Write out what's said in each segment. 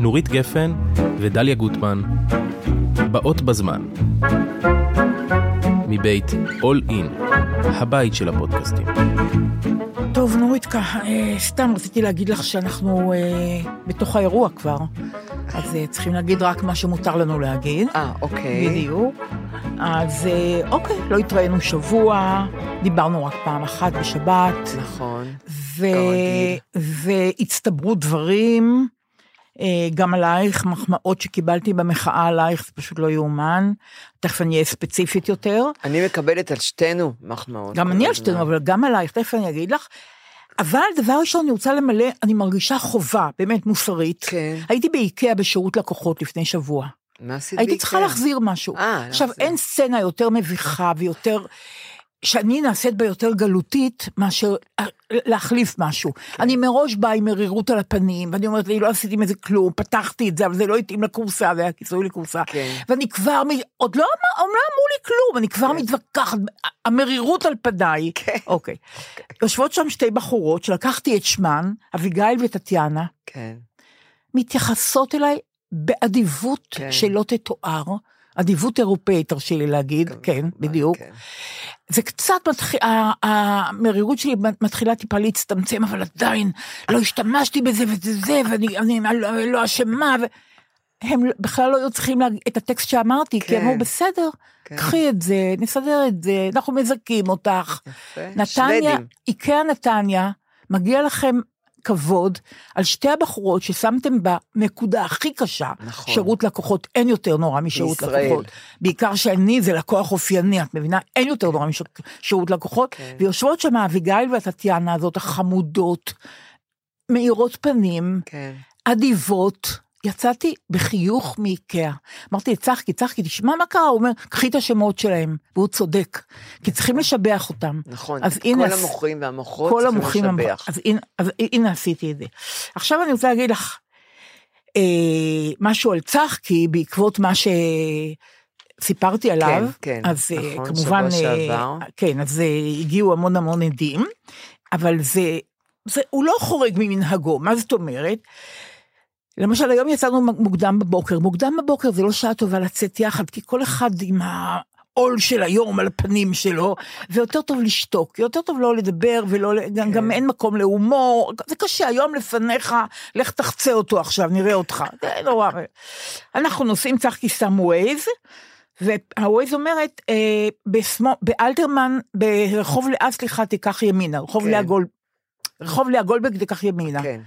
נורית גפן ודליה גוטמן, באות בזמן. מבית All In, הבית של הפודקאסטים. טוב, נורית, ככה, אה, סתם רציתי להגיד לך שאנחנו אה, בתוך האירוע כבר, אז אה, צריכים להגיד רק מה שמותר לנו להגיד. אה, אוקיי. בדיוק. אז אוקיי, לא התראינו שבוע, דיברנו רק פעם אחת בשבת, נכון. ו... כרגיל. והצטברו דברים, גם עלייך, מחמאות שקיבלתי במחאה עלייך, זה פשוט לא יאומן. תכף אני אהיה ספציפית יותר. אני מקבלת על שתינו מחמאות. גם אני על. שתינו, אבל גם עלייך, תכף אני אגיד לך. אבל דבר ראשון, אני רוצה למלא, אני מרגישה חובה, באמת מוסרית. כן. הייתי באיקאה בשירות לקוחות לפני שבוע. מה עשית הייתי בעיקר? צריכה להחזיר משהו. אה, עכשיו, להחזיר. אין סצנה יותר מביכה ויותר, שאני נעשית בה יותר גלותית, מאשר להחליף משהו. כן. אני מראש באה עם מרירות על הפנים, ואני אומרת לי, לא עשיתי מזה כלום, פתחתי את זה, אבל זה לא התאים לקורסה, זה היה כיסוי לקורסה. כן. ואני כבר, מ- עוד לא, אמר- עוד לא אמרו לי כלום, אני כבר מתווכחת, המרירות על פניי. כן. אוקיי. יושבות שם שתי בחורות שלקחתי את שמן, אביגיל וטטיאנה, כן. מתייחסות אליי באדיבות כן. שלא תתואר, אדיבות אירופאית, תרשי לי להגיד, כן, בדיוק. כן. זה קצת מתחיל, המרירות שלי מתחילה טיפה להצטמצם, אבל עדיין לא השתמשתי בזה וזה זה, ואני אני לא- לא אשמה, ו... הם בכלל לא היו צריכים להגיד את הטקסט שאמרתי, כי כן. אמרו, בסדר, כן. קחי את זה, נסדר את זה, אנחנו מזכים אותך. יפה. נתניה, שוודים. איקאה נתניה, מגיע לכם כבוד על שתי הבחורות ששמתם בנקודה הכי קשה, נכון. שירות לקוחות, אין יותר נורא משירות בישראל. לקוחות. בעיקר שאני זה לקוח אופייני, את מבינה? אין יותר נורא משירות לקוחות. כן. ויושבות שם אביגיל והטטיאנה הזאת, החמודות, מאירות פנים, כן. אדיבות. יצאתי בחיוך מאיקאה. אמרתי לצחקי, צחקי, תשמע מה קרה? הוא אומר, קחי את השמות שלהם. והוא צודק, כי צריכים לשבח אותם. נכון. אז הנה, כל המוכרים והמוכרות כל צריכים המוחים, לשבח. אז הנה, אז הנה עשיתי את זה. עכשיו אני רוצה להגיד לך אה, משהו על צחקי בעקבות מה שסיפרתי עליו. כן, אז אה, נכון, כמובן, שבוע אה, שעבר. כן, אז אה, הגיעו המון המון עדים, אבל זה, זה, הוא לא חורג ממנהגו, מה זאת אומרת? למשל היום יצאנו מוקדם בבוקר, מוקדם בבוקר זה לא שעה טובה לצאת יחד, כי כל אחד עם העול של היום על הפנים שלו, ויותר טוב לשתוק, יותר טוב לא לדבר ולא, גם, גם אין מקום להומור, זה קשה, היום לפניך, לך תחצה אותו עכשיו, נראה אותך, זה נורא. אנחנו נוסעים, צחקי שם ווייז, והווייז אומרת, אה, בשמו, באלתרמן, ברחוב לאה, סליחה, תיקח ימינה, רחוב כן. לאה גול... רחוב לאה גולדברג תיקח ימינה. כן.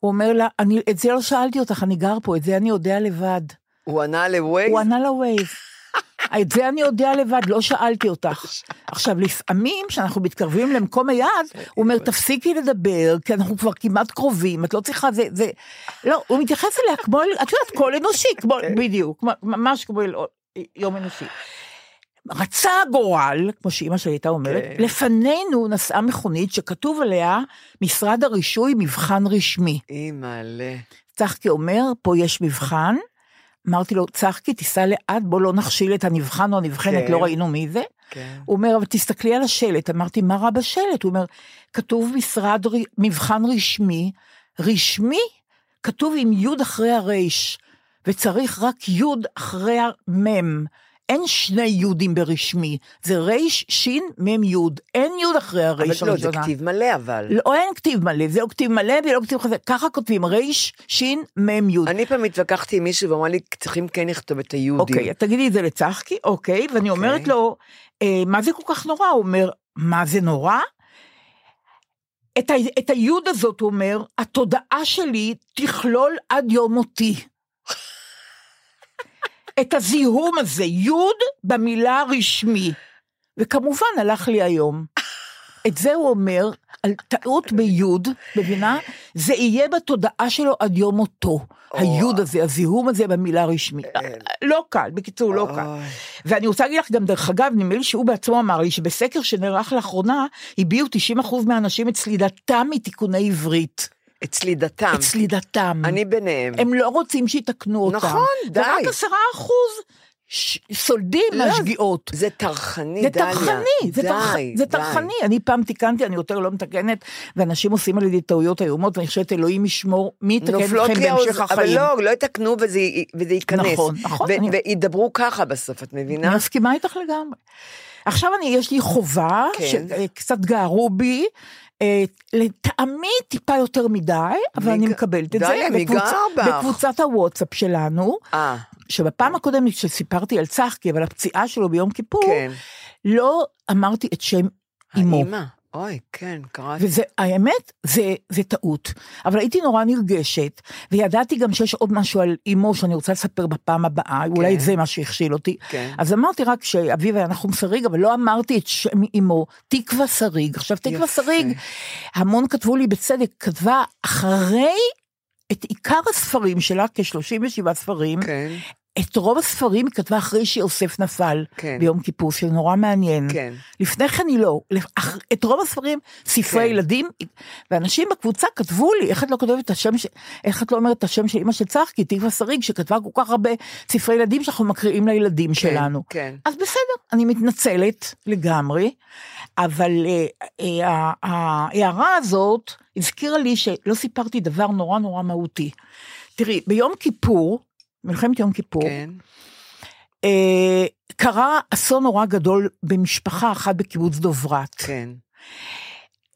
הוא אומר לה, אני, את זה לא שאלתי אותך, אני גר פה, את זה אני יודע לבד. הוא ענה לווייז? הוא ענה לווייז. את זה אני יודע לבד, לא שאלתי אותך. עכשיו, לפעמים, כשאנחנו מתקרבים למקום היעד, הוא אומר, תפסיקי לדבר, כי אנחנו כבר כמעט קרובים, את לא צריכה, זה, זה... לא, הוא מתייחס אליה כמו, את יודעת, קול אנושי, כמו, בדיוק, כמו- ממש כמו יום אנושי. רצה הגורל, כמו שאימא שלי הייתה אומרת, כן. לפנינו נסעה מכונית שכתוב עליה, משרד הרישוי מבחן רשמי. אימא'לה. צחקי אומר, פה יש מבחן. אמרתי לו, צחקי, תיסע לאט, בוא לא נכשיל את הנבחן או הנבחנת, כן. לא ראינו מי זה. כן. הוא אומר, אבל תסתכלי על השלט. אמרתי, מה רע בשלט? הוא אומר, כתוב משרד, ר- מבחן רשמי, רשמי, כתוב עם י' אחרי הרייש, וצריך רק י' אחרי המם. אין שני יודים ברשמי, זה רייש, שין, מם, י', אין י' אחרי הרייש אבל לא, זה הראשונה. כתיב מלא אבל. לא, אין כתיב מלא, זה לא כתיב מלא ולא כתיב חזק, ככה כותבים רייש, שין, מם, י'. אני פעם התווכחתי עם מישהו ואמר לי, צריכים כן לכתוב את היהודים. אוקיי, תגידי את זה לצחקי, אוקיי, ואני אומרת לו, אה, מה זה כל כך נורא? הוא אומר, מה זה נורא? את, ה, את היוד הזאת, הוא אומר, התודעה שלי תכלול עד יום מותי. את הזיהום הזה, יוד במילה רשמי. וכמובן, הלך לי היום. את זה הוא אומר, על טעות ביוד, מבינה? זה יהיה בתודעה שלו עד יום מותו. היוד הזה, הזיהום הזה במילה רשמי. לא קל, בקיצור, לא קל. ואני רוצה להגיד לך גם, דרך אגב, נדמה לי שהוא בעצמו אמר לי שבסקר שנערך לאחרונה, הביעו 90% מהאנשים את סלידתם מתיקוני עברית. את סלידתם. את סלידתם. אני ביניהם. הם לא רוצים שיתקנו אותם. נכון, די. ורק עשרה אחוז ש- סולדים לא, מהשגיאות. זה טרחני, זה דליה. טרחני, זה, די, טרח, זה. טרחני. אני פעם תיקנתי, אני יותר לא מתקנת, ואנשים עושים על ידי טעויות איומות, ואני חושבת, אלוהים ישמור, מי יתקן אתכם בהמשך האוז- אבל החיים. לא, לא יתקנו וזה, וזה ייכנס. נכון, נכון, אני- וידברו ככה בסוף, את אני מבינה? מסכימה איתך לגמרי. עכשיו אני, יש לי חובה, כן. שקצת גערו בי, לטעמי טיפה יותר מדי, אבל אני מקבלת את זה. בקבוצת הוואטסאפ שלנו, אה, שבפעם הקודמת שסיפרתי על צחקי, אבל הפציעה שלו ביום כיפור, כן. לא אמרתי את שם אמו. אוי, כן, קראתי. וזה, האמת, זה, זה טעות. אבל הייתי נורא נרגשת, וידעתי גם שיש עוד משהו על אמו שאני רוצה לספר בפעם הבאה, אולי זה מה שהכשיל אותי. כן. אז אמרתי רק שאביו היה נחום שריג, אבל לא אמרתי את שם אמו, תקווה שריג. עכשיו, תקווה יפה. שריג, המון כתבו לי בצדק, כתבה אחרי את עיקר הספרים שלה, כ-37 ספרים, כן, את רוב הספרים היא כתבה אחרי שיוסף נפל כן. ביום כיפור, שזה נורא מעניין. כן. לפני כן היא לא. את רוב הספרים, ספרי כן. ילדים, ואנשים בקבוצה כתבו לי, איך את לא כותבת את השם, ש- איך את לא אומרת את השם של אמא של צחקי, תקווה שריג, שכתבה כל כך הרבה ספרי ילדים שאנחנו מקריאים לילדים שלנו. כן. אז בסדר, אני מתנצלת לגמרי, אבל אה, אה, ההערה הזאת הזכירה לי שלא סיפרתי דבר נורא נורא מהותי. תראי, ביום כיפור, מלחמת יום כיפור, כן. אה, קרה אסון נורא גדול במשפחה אחת בקיבוץ דוברת. כן.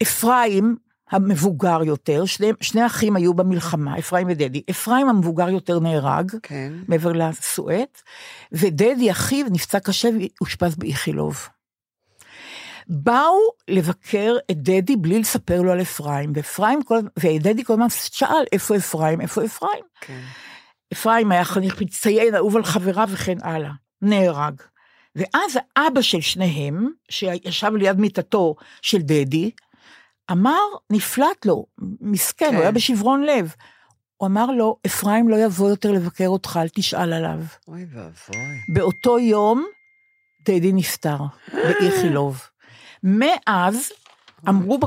אפרים המבוגר יותר, שני, שני אחים היו במלחמה, אפרים ודדי. אפרים המבוגר יותר נהרג, כן. מעבר לסואט, ודדי אחיו נפצע קשה ואושפז באיכילוב. באו לבקר את דדי בלי לספר לו על אפרים, ואפרים כל, ודדי כל הזמן שאל איפה אפרים, איפה אפרים? כן. אפרים היה חניך מצטיין, אהוב על חבריו וכן הלאה, נהרג. ואז האבא של שניהם, שישב ליד מיטתו של דדי, אמר, נפלט לו, מסכן, כן. הוא היה בשברון לב. הוא אמר לו, אפרים לא יבוא יותר לבקר אותך, אל תשאל עליו. אוי ואבוי. באותו יום, דדי נפטר, באיכילוב. מאז, אמרו,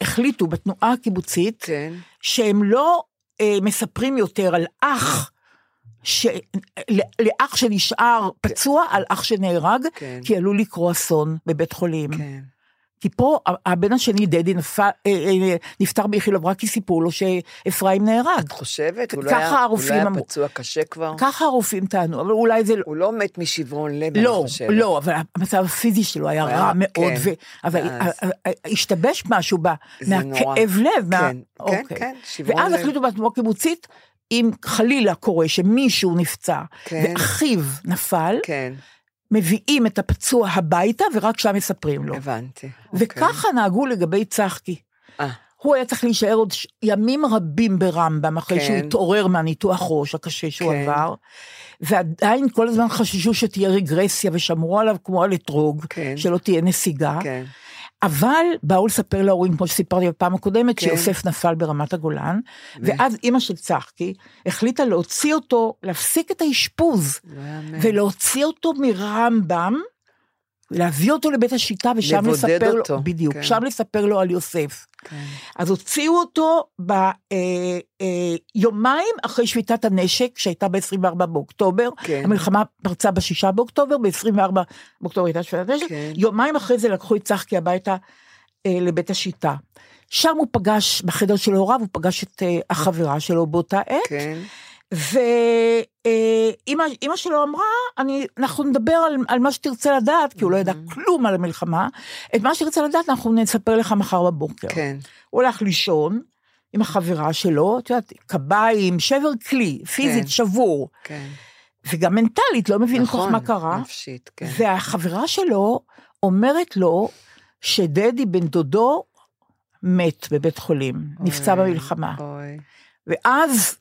החליטו בתנועה הקיבוצית, כן. שהם לא אה, מספרים יותר על אח, ש... לאח שנשאר פצוע על אח שנהרג, כן. כי עלול לקרות אסון בבית חולים. כן. כי פה הבן השני, דדי, נפל, אה, אה, נפטר באיכילוב רק כי סיפרו לו שאפרים נהרג. את חושבת? הוא לא היה- הרופאים לא היה. פצוע קשה כבר? ככה הרופאים טענו, אבל אולי זה... הוא לא מת משברון לב, אני לא, חושבת. לא, אבל המצב הפיזי שלו היה רע מאוד, כן, ו... אבל ואז- השתבש משהו ב... מהכאב לב. מה- כן, כן, אוקיי. כן, שברון ואז לב. החליטו בתנועה הקיבוצית, אם חלילה קורה שמישהו נפצע, כן. ואחיו נפל, כן, מביאים את הפצוע הביתה ורק שם מספרים לו. הבנתי. אוקיי. וככה נהגו לגבי צחקי. אה, הוא היה צריך להישאר עוד ימים רבים ברמב"ם, אחרי כן. שהוא התעורר מהניתוח ראש הקשה שהוא כן. עבר, ועדיין כל הזמן חששו שתהיה רגרסיה, ושמרו עליו כמו על אתרוג, כן. שלא תהיה נסיגה. כן. אבל באו לספר להורים, כמו שסיפרתי בפעם הקודמת, כן. שיוסף נפל ברמת הגולן, ואז אימא של צחקי החליטה להוציא אותו, להפסיק את האשפוז, לא. ולהוציא אותו מרמב"ם, להביא אותו לבית השיטה, ושם לספר אותו, לו, בדיוק, כן. שם לספר לו על יוסף. כן. אז הוציאו אותו ביומיים אחרי שביתת הנשק שהייתה ב-24 באוקטובר, כן. המלחמה פרצה ב-6 באוקטובר, ב-24 באוקטובר הייתה שביתת הנשק, כן. יומיים אחרי זה לקחו את צחקי הביתה אה, לבית השיטה. שם הוא פגש, בחדר של הוריו, הוא פגש את אה, החברה שלו באותה עת, כן. ואימא שלו אמרה, אני, אנחנו נדבר על, על מה שתרצה לדעת, כי הוא לא ידע Mm-hmm. כלום על המלחמה, את מה שתרצה לדעת אנחנו נספר לך מחר בבוקר. כן. הוא הלך לישון עם החברה שלו, את יודעת, קביים, שבר כלי, פיזית כן. שבור, כן. וגם מנטלית, לא מבין כל כך נכון, מה קרה. נפשית, כן. והחברה שלו אומרת לו שדדי בן דודו מת בבית חולים, נפצע אוי, במלחמה. אוי. ואז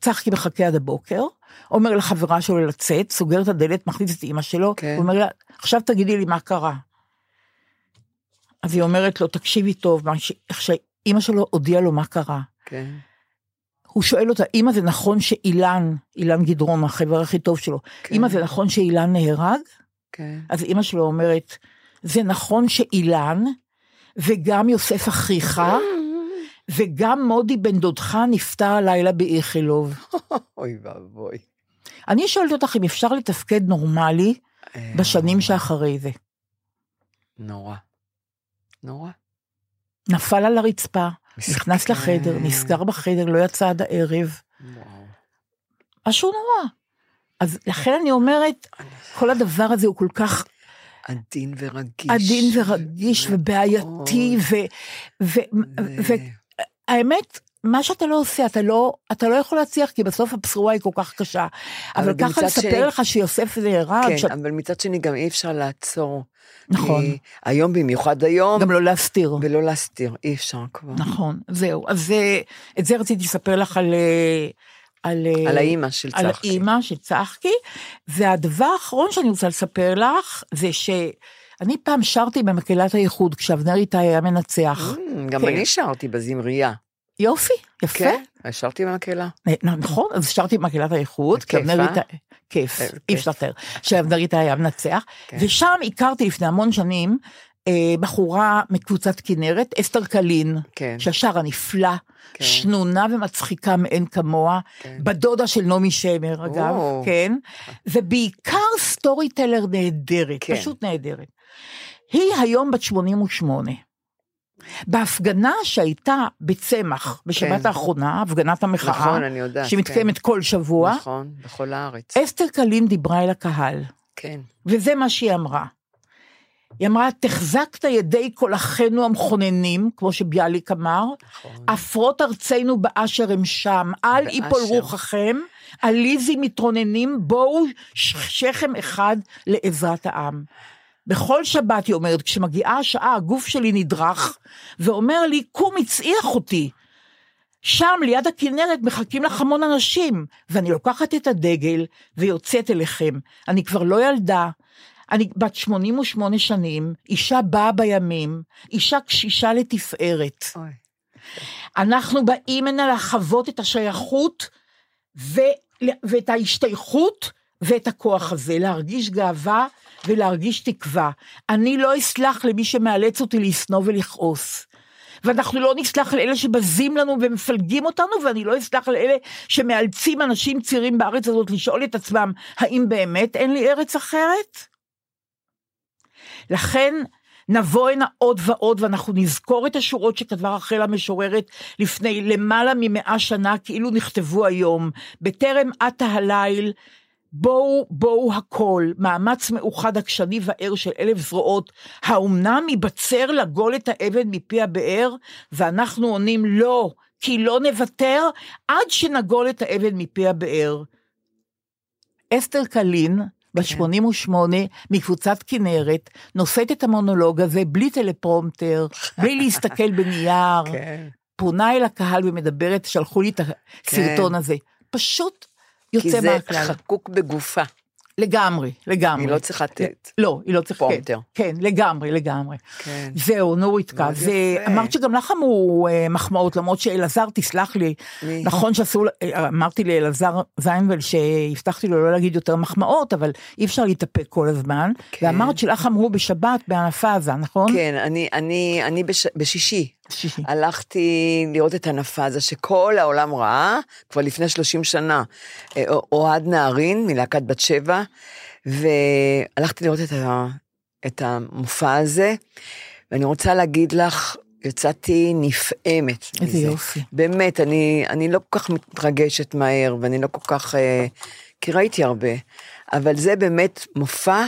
צחקי מחכה עד הבוקר, אומר לחברה שלו לצאת, סוגר את הדלת, מכניס את אימא שלו, כן. הוא אומר לה, עכשיו תגידי לי מה קרה. אז היא אומרת לו, תקשיבי טוב, ש- איך שאימא שלו הודיעה לו מה קרה. כן. הוא שואל אותה, אמא זה נכון שאילן, אילן גדרון, החבר הכי טוב שלו, כן. אמא זה נכון שאילן נהרג? כן. אז אימא שלו אומרת, זה נכון שאילן, וגם יוסף אחיך, וגם מודי בן דודך נפטר הלילה באיכילוב. אוי ואבוי. אני שואלת אותך אם אפשר לתפקד נורמלי אה, בשנים שאחרי זה. נורא. נורא. נפל על הרצפה, מסכן. נכנס לחדר, נסגר בחדר, לא יצא עד הערב. וואו. משהו נורא. אז לכן אני אומרת, כל הדבר הזה הוא כל כך עדין ורגיש. עדין ורגיש ובעייתי, והאמת, מה שאתה לא עושה, אתה לא, אתה לא יכול להצליח, כי בסוף הבשורה היא כל כך קשה. אבל, אבל ככה לספר שני- לך שיוסף נהרג, כן, שאת- אבל מצד שני גם אי אפשר לעצור. נכון. כי היום, במיוחד היום, גם לא להסתיר. ולא להסתיר, אי אפשר כבר. נכון, זהו. אז את זה רציתי לספר לך על... אה, על, אה, על האימא של על צחקי. האימא של צחקי. והדבר האחרון שאני רוצה לספר לך, זה שאני פעם שרתי במקהלת האיחוד, כשאבנר איתי היה מנצח. Mm, גם כן. אני שרתי בזמרייה. יופי, יפה. כן, שרתי במקהלה. נ- נכון, אז שרתי במקהלת האיחוד, אה? איתי, כיף, אה, אי. אפשר לתאר, כשאבנר איתי היה מנצח, כן. ושם הכרתי לפני המון שנים אה, בחורה מקבוצת כנרת, אסתר קלין, כן. שהשרה נפלא, כן. שנונה ומצחיקה מאין כמוה, כן. בדודה של נעמי שמר אגב, או. כן, ובעיקר סטורי טלר נהדרת, כן. פשוט נהדרת. היא היום בת 88. בהפגנה שהייתה בצמח בשבת כן. האחרונה, הפגנת המחאה, נכון, אני יודעת. שמתקיימת כל שבוע, נכון, בכל הארץ. אסתר קלין דיברה אל הקהל, כן. וזה מה שהיא אמרה. היא אמרה, תחזקת ידי כל אחינו המכוננים, כמו שביאליק אמר, נכון. עפרות ארצנו באשר הם שם, אל. יפול רוחכם, עליזי מתרוננים, בואו שכם אחד לעזרת העם. בכל שבת, היא אומרת, כשמגיעה השעה, הגוף שלי נדרך, ואומר לי, קום הצעיח אותי. שם, ליד הכנרת, מחכים לך המון אנשים, ואני לוקחת את הדגל ויוצאת אליכם. אני כבר לא ילדה, אני בת 88 שנים, אישה באה בימים, אישה קשישה לתפארת. אוי. אנחנו באים הנה לחוות את השייכות ו... ואת ההשתייכות ואת הכוח הזה, להרגיש גאווה ולהרגיש תקווה. אני לא אסלח למי שמאלץ אותי לשנוא ולכעוס. ואנחנו לא נסלח לאלה שבזים לנו ומפלגים אותנו, ואני לא אסלח לאלה שמאלצים אנשים צעירים בארץ הזאת לשאול את עצמם, האם באמת אין לי ארץ אחרת? לכן נבוא הנה עוד ועוד ואנחנו נזכור את השורות שכתבה רחל המשוררת לפני למעלה ממאה שנה כאילו נכתבו היום. בטרם עתה הליל, בואו בואו הכל, מאמץ מאוחד עקשני וער של אלף זרועות, האומנם ייבצר לגול את האבן מפי הבאר? ואנחנו עונים לא, כי לא נוותר עד שנגול את האבן מפי הבאר. אסתר קלין, בת כן. 88, מקבוצת כנרת, נושאת את המונולוג הזה בלי טלפרומטר, בלי להסתכל בנייר, כן. פונה אל הקהל ומדברת, שלחו לי את הסרטון הזה. פשוט כי יוצא זה מהכלל. חקוק בגופה. לגמרי, לגמרי. היא לא צריכה לתת. לא, היא לא צריכה, כן, פרומטר. כן, לגמרי, לגמרי. כן. זהו, נוריתקה, מאוד זה, יפה. אמרת שגם לך אמרו אה, מחמאות, למרות שאלעזר, תסלח לי? נכון שאסור, אה, אמרתי לאלעזר זיינבל שהבטחתי לו לא להגיד יותר מחמאות, אבל אי אפשר להתאפק כל הזמן, כן. ואמרת שלך אמרו בשבת בענף עזה, נכון? כן, אני, אני, אני בש, בשישי שישי. הלכתי לראות את הנפאזה שכל העולם ראה, כבר לפני 30 שנה. אה, אוהד נהרין מלהקת בת שבע, והלכתי לראות את, ה, את המופע הזה, ואני רוצה להגיד לך, יצאתי נפעמת איזה מזה. יופי. באמת, אני, אני לא כל כך מתרגשת מהר, ואני לא כל כך... אה, כי ראיתי הרבה, אבל זה באמת מופע,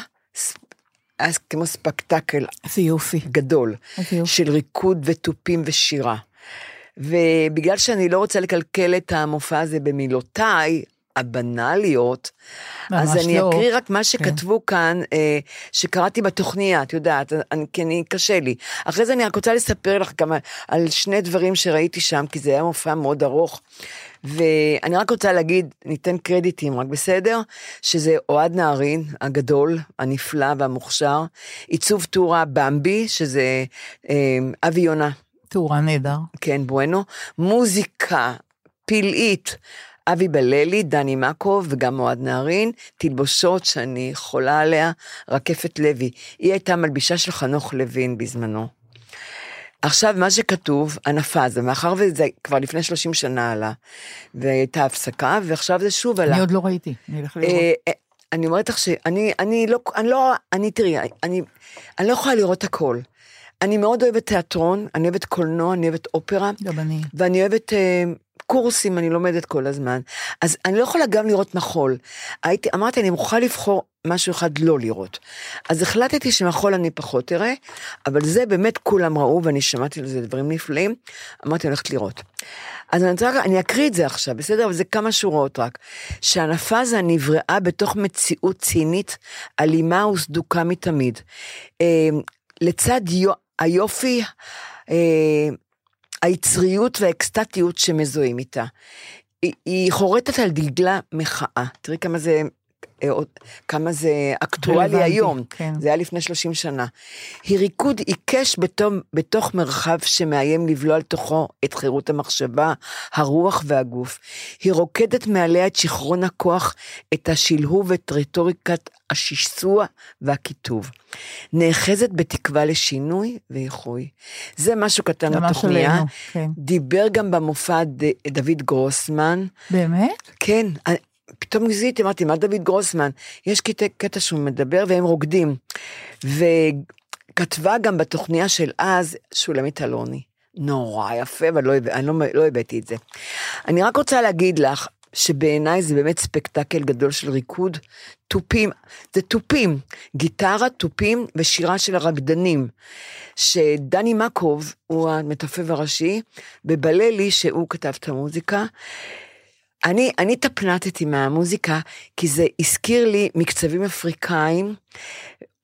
היה כמו ספקטקל איזה יופי. גדול, איזה יופי. של ריקוד ותופים ושירה. ובגלל שאני לא רוצה לקלקל את המופע הזה במילותיי, הבנאליות, אז אני לא. אקריא רק מה שכתבו כאן, אה, שקראתי בתוכניה, את יודעת, אני, כי אני, קשה לי. אחרי זה אני רק רוצה לספר לך גם על, על שני דברים שראיתי שם, כי זה היה מופע מאוד ארוך. ואני רק רוצה להגיד, ניתן קרדיטים, רק בסדר? שזה אוהד נהרין הגדול, הנפלא והמוכשר, עיצוב תאורה במבי, שזה אה, אבי יונה, תאורה נהדר. כן, בואנו, מוזיקה פלאית, אבי בללי, דני מקוב וגם אוהד נהרין, תלבושות שאני חולה עליה, רקפת לוי. היא הייתה מלבישה של חנוך לוין בזמנו. עכשיו, מה שכתוב, הנפז, מאחר וזה כבר לפני 30 שנה עלה, והייתה הפסקה, ועכשיו זה שוב עלה. אני עוד לא ראיתי, אני אלך לראות. אה, אה, אני אומרת לך שאני אני לא, אני לא, אני תראי, אני, אני לא יכולה לראות הכל. אני מאוד אוהבת תיאטרון, אני אוהבת קולנוע, אני אוהבת אופרה, גם אני. ואני אוהבת אה, קורסים, אני לומדת כל הזמן. אז אני לא יכולה גם לראות מחול. הייתי, אמרתי, אני מוכרחה לבחור משהו אחד לא לראות. אז החלטתי שמחול אני פחות אראה, אבל זה באמת כולם ראו, ואני שמעתי על זה דברים נפלאים, אמרתי, הולכת לראות. אז אני רוצה, אני אקריא את זה עכשיו, בסדר? אבל זה כמה שורות רק. שהנפאזה נבראה בתוך מציאות צינית, אלימה וסדוקה מתמיד. אה, לצד יו, היופי, אה, היצריות והאקסטטיות שמזוהים איתה. היא, היא חורטת על דגלה מחאה. תראי כמה זה... אה, כמה זה אקטואלי היום, כן. זה היה לפני 30 שנה. היא ריקוד עיקש בתוך, בתוך מרחב שמאיים לבלוע לתוכו את חירות המחשבה, הרוח והגוף. היא רוקדת מעליה את שיכרון הכוח, את השלהוב ואת רטוריקת השיסוע והקיטוב. נאחזת בתקווה לשינוי ואיחוי. זה משהו קטן. עלינו, כן. דיבר גם במופע ד- דוד גרוסמן. באמת? כן, אני- פתאום זיהיתי, אמרתי, מה דוד גרוסמן? יש קטע, קטע שהוא מדבר והם רוקדים. וכתבה גם בתוכניה של אז, שולמית אלוני. נורא יפה, אבל לא, אני לא, לא הבאתי את זה. אני רק רוצה להגיד לך, שבעיניי זה באמת ספקטקל גדול של ריקוד, תופים, זה תופים, גיטרה, תופים ושירה של הרקדנים. שדני מקוב הוא המתופף הראשי, ובללי שהוא כתב את המוזיקה. אני, אני תפנטתי מהמוזיקה, כי זה הזכיר לי מקצבים אפריקאים,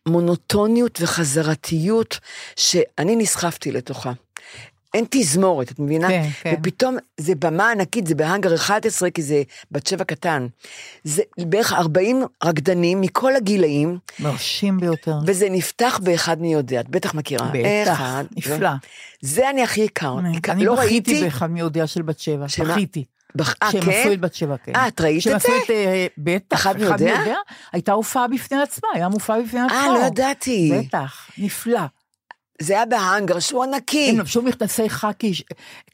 מונוטוניות וחזרתיות, שאני נסחפתי לתוכה. אין תזמורת, את מבינה? כן, כן. ופתאום זה במה ענקית, זה בהאנגר 11, כי זה בת שבע קטן. זה בערך 40 רקדנים מכל הגילאים, מרשים ביותר. וזה נפתח באחד מי יודע, את בטח מכירה. בטח, אחד, נפלא. זה אני הכי יקר. אני לא בכיתי ראיתי. באחד מי יודע של בת שבע. בכיתי. אה, שהם כן? עשו את בת שבע, כן. אה, את ראית את שהם עשו זה? את, אה, בטח, אחד יודע? הייתה הופעה בפני עצמה, היה מופע בפני עצמו. אה, לא ידעתי. בטח, נפלא. זה היה בהאנגר שהוא ענקי. הם לבשו מכנסי חאקי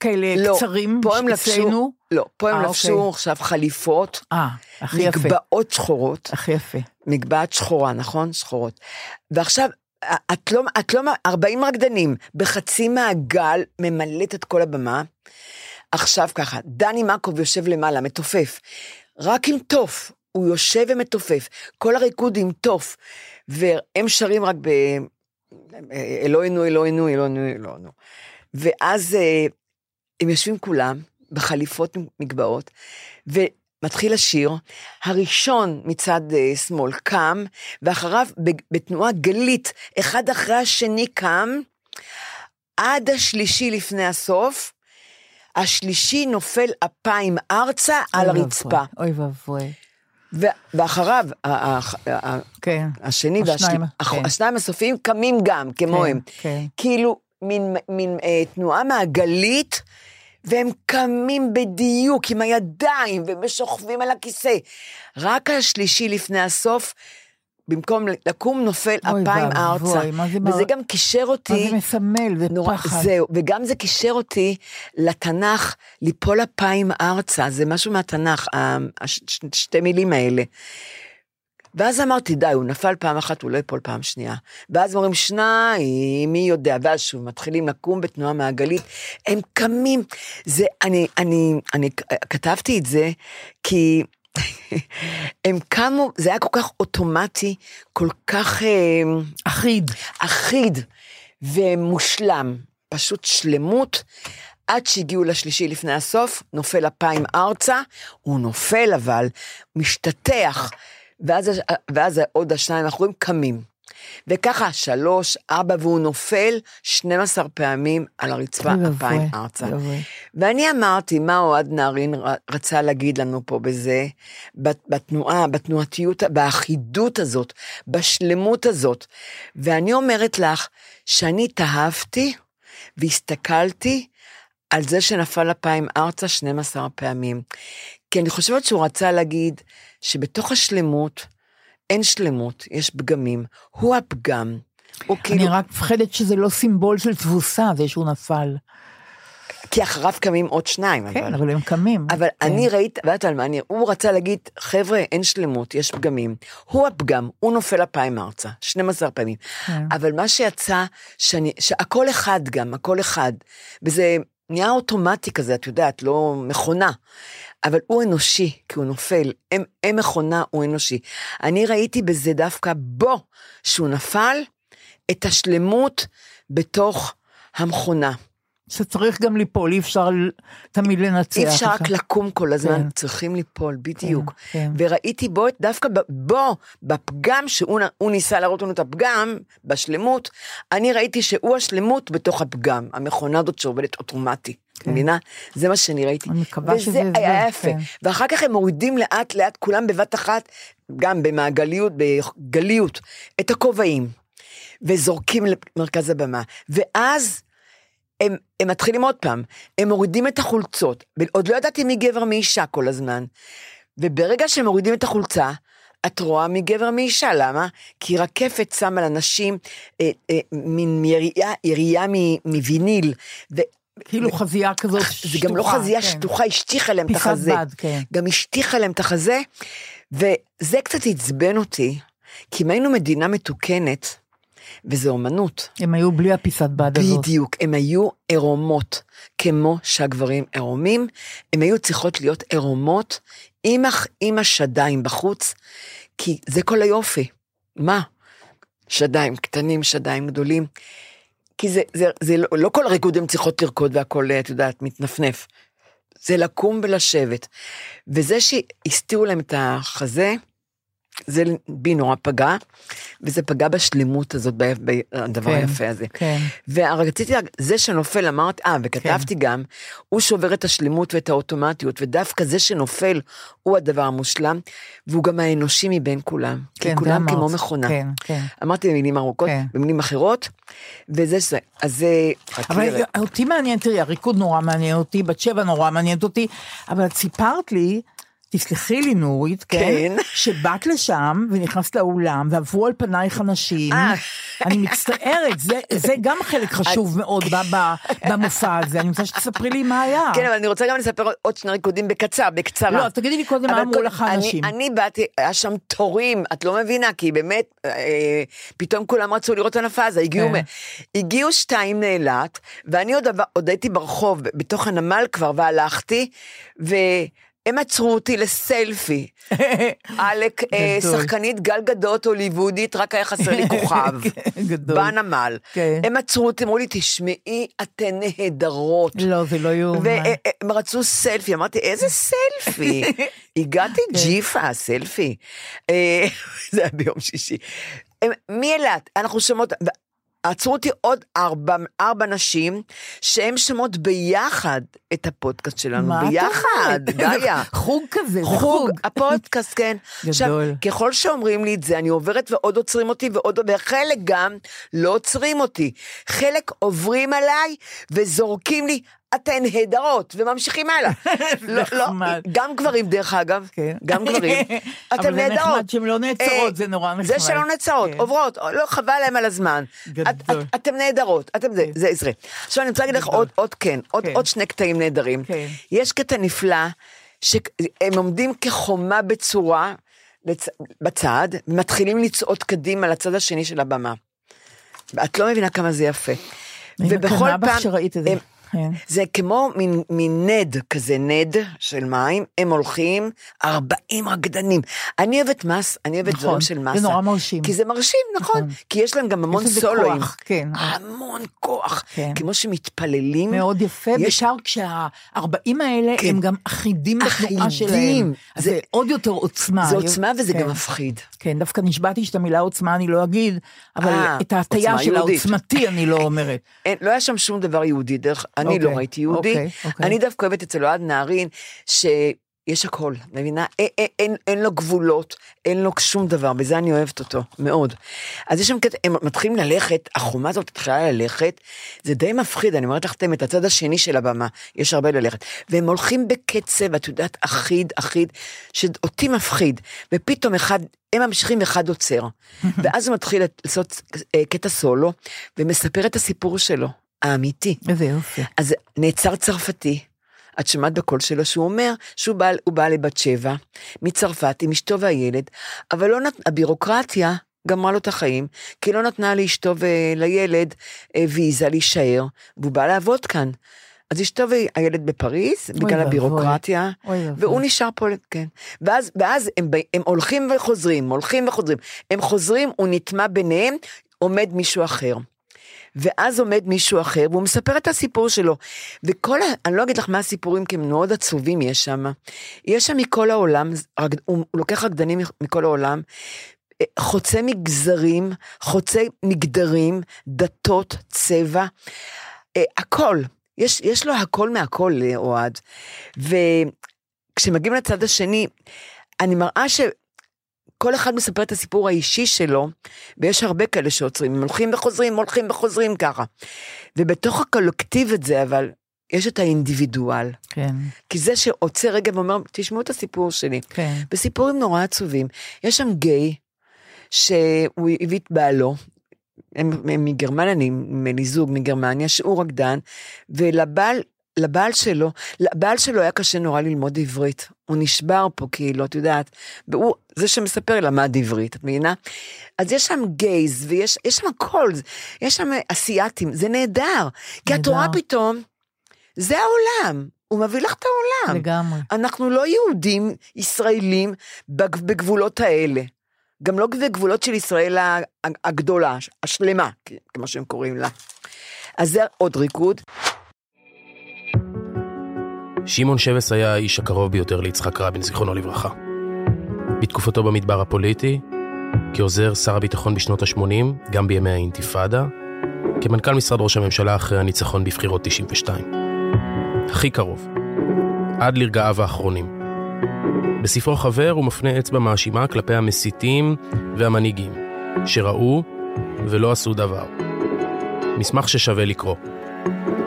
כאלה לא, קצרים, פה הם לבשו, אצלנו. לא, פה הם אה, לבשו אוקיי. עכשיו חליפות, אה, הכי יפה. מגבעות שחורות, הכי יפה. מגבעת שחורה, נכון? שחורות. ועכשיו, את לא, את לא, 40 רקדנים, בחצי מעגל, ממלאת את כל הבמה. עכשיו ככה, דני מקוב יושב למעלה, מתופף, רק עם תוף, הוא יושב ומתופף, כל הריקוד עם תוף, והם שרים רק ב... אלוהינו, אלוהינו, אלוהינו, אלוהינו. ואז אה, הם יושבים כולם בחליפות מגבעות, ומתחיל השיר, הראשון מצד אה, שמאל קם, ואחריו בתנועה גלית, אחד אחרי השני קם, עד השלישי לפני הסוף, השלישי נופל אפיים ארצה על הרצפה, אוי ואבוי. ואחריו כן. השני השניים, והשני, כן. השניים הסופיים קמים גם, כמוהם. כן, כן. כאילו, מין, מין אה, תנועה מעגלית, והם קמים בדיוק עם הידיים, ושוכבים על הכיסא. רק השלישי לפני הסוף, במקום לקום נופל אוי אפיים ואבוי, ארצה. מה זה וזה מר- גם קישר מה אותי, זה מסמל, זה נורא, פחד. זהו, וגם זה קישר אותי לתנ"ך, ליפול אפיים ארצה, זה משהו מהתנ"ך, הש- ש- שתי מילים האלה. ואז אמרתי, די, הוא נפל פעם אחת, הוא לא ייפול פעם שנייה. ואז אומרים, שניים, מי יודע, ואז שוב, מתחילים לקום בתנועה מעגלית, הם קמים. זה, אני, אני, אני כתבתי את זה, כי הם קמו, זה היה כל כך אוטומטי, כל כך... אה, אחיד. אחיד ומושלם, פשוט שלמות, עד שהגיעו לשלישי לפני הסוף, נופל אפיים ארצה, הוא נופל אבל, משתטח, ואז, ואז עוד השניים האחרים קמים. וככה, שלוש, ארבע, והוא נופל 12 פעמים על הרצפה אפיים ארצה. ואני אמרתי, מה אוהד נהרין רצה להגיד לנו פה בזה, בת- בתנועה, בתנועתיות, באחידות הזאת, בשלמות הזאת. ואני אומרת לך שאני התאהבתי והסתכלתי על זה שנפל אפיים ארצה 12 פעמים. כי אני חושבת שהוא רצה להגיד שבתוך השלמות אין שלמות, יש פגמים. הוא הפגם. הוא כאילו, אני רק מפחדת שזה לא סימבול של תבוסה, זה שהוא נפל. כי אחריו קמים עוד שניים, כן, אבל. אבל הם קמים. אבל כן. אני ראיתי, ואת על מה אני, הוא רצה להגיד, חבר'ה, אין שלמות, יש פגמים. הוא הפגם, הוא נופל אפיים ארצה, 12 פעמים. כן. אבל מה שיצא, שאני, שהכל אחד גם, הכל אחד. וזה נהיה אוטומטי כזה, את יודעת, לא מכונה. אבל הוא אנושי, כי הוא נופל. הם, הם מכונה, הוא אנושי. אני ראיתי בזה דווקא בו, שהוא נפל, את השלמות בתוך המכונה. שצריך גם ליפול, אי אפשר תמיד לנצח. אי אפשר רק לקום כל הזמן, כן. צריכים ליפול, בדיוק. כן. וראיתי בו, דווקא בו, בפגם, שהוא ניסה להראות לנו את הפגם, בשלמות, אני ראיתי שהוא השלמות בתוך הפגם, המכונה הזאת שעובדת אוטומטי. כן. מבינה? זה מה שאני ראיתי. אני מקווה שזה וזה זה, היה יפה. כן. ואחר כך הם מורידים לאט לאט, כולם בבת אחת, גם במעגליות, בגליות, את הכובעים, וזורקים למרכז הבמה. ואז הם, הם מתחילים עוד פעם, הם מורידים את החולצות, ועוד לא ידעתי מי גבר מי אישה כל הזמן. וברגע שהם מורידים את החולצה, את רואה מי גבר מי אישה, למה? כי רקפת שמה לנשים אה, אה, מין ירייה מ- מוויניל. כאילו חזייה כזאת זה גם לא שטוחה, חזייה כן. שטוחה, השטיחה להם את פיסת החזה. בד, כן. גם השטיחה להם את החזה, וזה קצת עצבן אותי, כי אם היינו מדינה מתוקנת, וזה אומנות, הם היו בלי הפיסת בד הזאת. בדיוק, הם היו עירומות, כמו שהגברים עירומים, הם היו צריכות להיות עירומות עם, עם השדיים בחוץ, כי זה כל היופי. מה? שדיים קטנים, שדיים גדולים. כי זה, זה, זה לא, לא כל הריקוד הן צריכות לרקוד והכל, את יודעת, מתנפנף. זה לקום ולשבת. וזה שהסתירו להם את החזה, זה בי נורא פגע, וזה פגע בשלמות הזאת, בדבר כן, היפה הזה. כן. ורציתי, זה שנופל, אמרתי, אה, וכתבתי כן. גם, הוא שובר את השלמות ואת האוטומטיות, ודווקא זה שנופל הוא הדבר המושלם, והוא גם האנושי מבין כולם. כי כן, זה כולם אמרת. כמו מכונה. כן, כן. אמרתי במילים ארוכות, כן. במילים אחרות, וזה ש... אז זה... אבל. אותי מעניין, תראי, הריקוד נורא מעניין אותי, בת שבע נורא מעניינת אותי, אבל את סיפרת לי, תסלחי לי נורית, כן, כן. שבאת לשם ונכנסת לאולם ועברו על פנייך אנשים, אה. אני מצטערת, זה, זה גם חלק חשוב מאוד במופע הזה, אני רוצה שתספרי לי מה היה. כן, אבל אני רוצה גם לספר עוד שני ריקודים בקצר, בקצרה. לא, תגידי לי קודם מה אמרו לך אני- האנשים. אני באתי, היה שם תורים, את לא מבינה, כי באמת, אה, פתאום כולם רצו לראות את הנפאזה, הגיעו. מ- הגיעו שתיים לאילת, ואני עוד, עוד הייתי ברחוב, בתוך הנמל כבר, והלכתי, והם עצרו אותי לסלפי. עלק, אה. שחקנית גל גדות הוליוודית, רק היה חסר לי כוכב. גדול. בנמל. כן. הם עצרו אותי, אמרו לי, תשמעי, אתן נהדרות. לא, זה לא יאומן. והם רצו סלפי, אמרתי, איזה סלפי? הגעתי כן. ג'יפה, סלפי. אה, זה היה ביום שישי. הם- מאילת, אנחנו שומעות, עצרו אותי עוד ארבע, ארבע נשים, שהן שומעות ביחד את הפודקאסט שלנו, מה ביחד? דליה. חוג כזה, זה חוג, חוג. הפודקאסט, כן. עכשיו, גדול. ככל שאומרים לי את זה, אני עוברת ועוד עוצרים אותי, ועוד, וחלק גם לא עוצרים אותי. חלק עוברים עליי וזורקים לי, אתן נהדרות, וממשיכים הלאה. לא, לא. גם גברים, דרך אגב, כן. גם גברים, אבל אתן זה נהדרות. נחמד שהן לא נעצרות, אה, זה נורא זה נחמד. שלא נעצרות, כן. עוברות, לא, חבל להם על הזמן. אתן נהדרות, אתם זה, זה עזרה. עכשיו אני רוצה להגיד לך. עוד, עוד כן, עוד, כן. עוד שני קטעים נהדרים. כן. יש קטע נפלא, שהם עומדים כחומה בצורה לצ... בצד, ומתחילים לצעוד קדימה לצד השני של הבמה. את לא מבינה כמה זה יפה. מקנאה בך שראית את זה. הם- כן. זה כמו מין, מין נד כזה, נד של מים, הם הולכים 40 רקדנים. אני אוהבת מס, אני אוהבת נכון, דברים של זה מסה. נורא מרשים. כי זה מרשים, נכון. נכון. כי יש להם גם המון יש לזה סולואים. כוח, כן. המון כוח. כן. כמו שמתפללים. מאוד יפה, יש- בעיקר כשהארבעים האלה כן. הם גם אחידים בתנועה. שלהם. זה- זה עוד יותר עוצמה. זה עוצמה וזה כן. גם מפחיד. כן, דווקא נשבעתי שאת המילה עוצמה אני לא אגיד, אבל אה, את ההטייה של. העוצמתי אני לא אומרת. אין, לא היה שם שום דבר יהודי, דרך, אני אוקיי, לא ראיתי יהודי. אוקיי, אוקיי. אני דווקא אוהבת אצל אוהד נהרין, ש... יש הכל, מבינה? אין, אין, אין, אין לו גבולות, אין לו שום דבר, בזה אני אוהבת אותו, מאוד. אז יש שם קטע, הם מתחילים ללכת, החומה הזאת מתחילה ללכת, זה די מפחיד, אני אומרת לכם את הצד השני של הבמה, יש הרבה ללכת. והם הולכים בקצב, את יודעת, אחיד, אחיד, שאותי מפחיד, ופתאום אחד, הם ממשיכים ואחד עוצר. ואז הוא מתחיל לעשות אה, קטע סולו, ומספר את הסיפור שלו, האמיתי. איזה יופי. אז נעצר צרפתי, את שמעת בקול שלו שהוא אומר שהוא בא, בא לבת שבע, מצרפת עם אשתו והילד, אבל לא נת... הבירוקרטיה גמרה לו את החיים, כי לא נתנה לאשתו ולילד אה, ויזה להישאר, והוא בא לעבוד כאן. אז אשתו והילד בפריז, בגלל ואבוי. הבירוקרטיה, אוי. והוא נשאר פה, כן. ואז, ואז הם, הם הולכים וחוזרים, הולכים וחוזרים. הם חוזרים, הוא נטמע ביניהם, עומד מישהו אחר. ואז עומד מישהו אחר, והוא מספר את הסיפור שלו. וכל, ה... אני לא אגיד לך מה הסיפורים, כי הם מאוד עצובים יש שם. יש שם מכל העולם, הוא, לוקח רקדנים מכל העולם, אה, חוצה מגזרים, חוצה מגדרים, דתות, צבע, אה, הכל. יש, יש לו הכל מהכל לאוהד. וכשמגיעים לצד השני, אני מראה ש... כל אחד מספר את הסיפור האישי שלו, ויש הרבה כאלה שעוצרים, הם הולכים וחוזרים, הולכים וחוזרים ככה. ובתוך הקולקטיב הזה, אבל, יש את האינדיבידואל. כן, כי זה שעוצר רגע ואומר, תשמעו את הסיפור שלי. כן. וסיפורים נורא עצובים. יש שם גיי, שהוא הביא את בעלו, הם, הם מגרמניה, נדמה לי זוג מגרמניה, שהוא רקדן, ולבעל, לבעל שלו, לבעל שלו היה קשה נורא ללמוד עברית. הוא נשבר פה, כאילו, את יודעת, והוא, זה שמספר למד עברית, את מבינה? אז יש שם גייז, ויש יש שם הכל, יש שם אסיאתים, זה נהדר. כי את נהדר. רואה פתאום, זה העולם, הוא מביא לך את העולם. לגמרי. אנחנו לא יהודים ישראלים בג- בגבולות האלה. גם לא בגבולות של ישראל הגדולה, השלמה, כמו שהם קוראים לה. אז זה עוד ריקוד. שמעון שבס היה האיש הקרוב ביותר ליצחק רבין, זיכרונו לברכה. בתקופתו במדבר הפוליטי, כעוזר שר הביטחון בשנות ה-80, גם בימי האינתיפאדה, כמנכ"ל משרד ראש הממשלה אחרי הניצחון בבחירות 92. הכי קרוב, עד לרגעיו האחרונים. בספרו חבר הוא מפנה אצבע מאשימה כלפי המסיתים והמנהיגים, שראו ולא עשו דבר. מסמך ששווה לקרוא.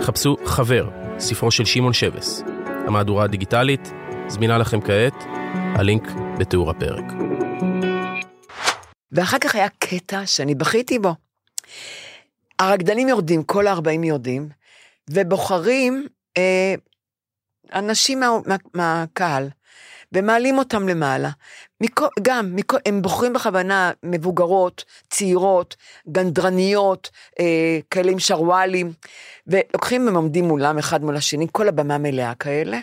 חפשו חבר, ספרו של שמעון שבס. המהדורה הדיגיטלית זמינה לכם כעת, הלינק בתיאור הפרק. ואחר כך היה קטע שאני בכיתי בו. הרקדנים יורדים, כל ה-40 יורדים, ובוחרים אה, אנשים מה, מה, מהקהל, ומעלים אותם למעלה. מכו, גם, מכו, הם בוחרים בכוונה מבוגרות, צעירות, גנדרניות, אה, כאלה עם שרוואלים, ולוקחים הם עומדים מולם אחד מול השני, כל הבמה מלאה כאלה.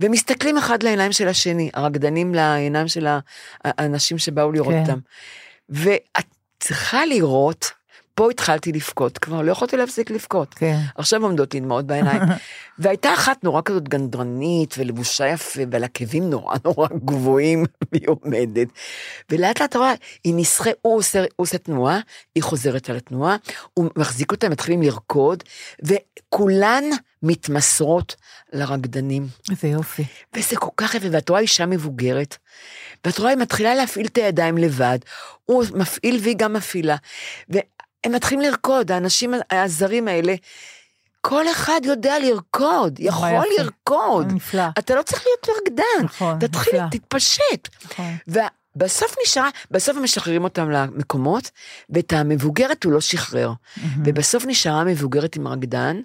ומסתכלים אחד לעיניים של השני, הרקדנים לעיניים של האנשים שבאו לראות כן. אותם. ואת צריכה לראות, פה התחלתי לבכות, כבר לא יכולתי להפסיק לבכות. כן. עכשיו עומדות לי דמעות בעיניים. והייתה אחת נורא כזאת גנדרנית ולבושה יפה ועל עקבים נורא נורא גבוהים, והיא עומדת. ולאט לאט רואה, היא נסחה, הוא עושה, הוא עושה תנועה, היא חוזרת על התנועה, הוא מחזיק אותה, מתחילים לרקוד, וכולן מתמסרות לרקדנים. איזה יופי. וזה כל כך יפה, ואת רואה אישה מבוגרת, ואת רואה, היא מתחילה להפעיל את הידיים לבד, הוא מפעיל והיא גם מפעילה, והם מתחילים לרקוד, האנשים הזרים האלה, כל אחד יודע לרקוד, יכול יפה. לרקוד. נפלא. אתה לא צריך להיות רקדן, נכון, תתחיל, נפלא. תתפשט. נכון. ובסוף נשאר, בסוף הם משחררים אותם למקומות, ואת המבוגרת הוא לא שחרר. ובסוף נשארה מבוגרת עם רקדן,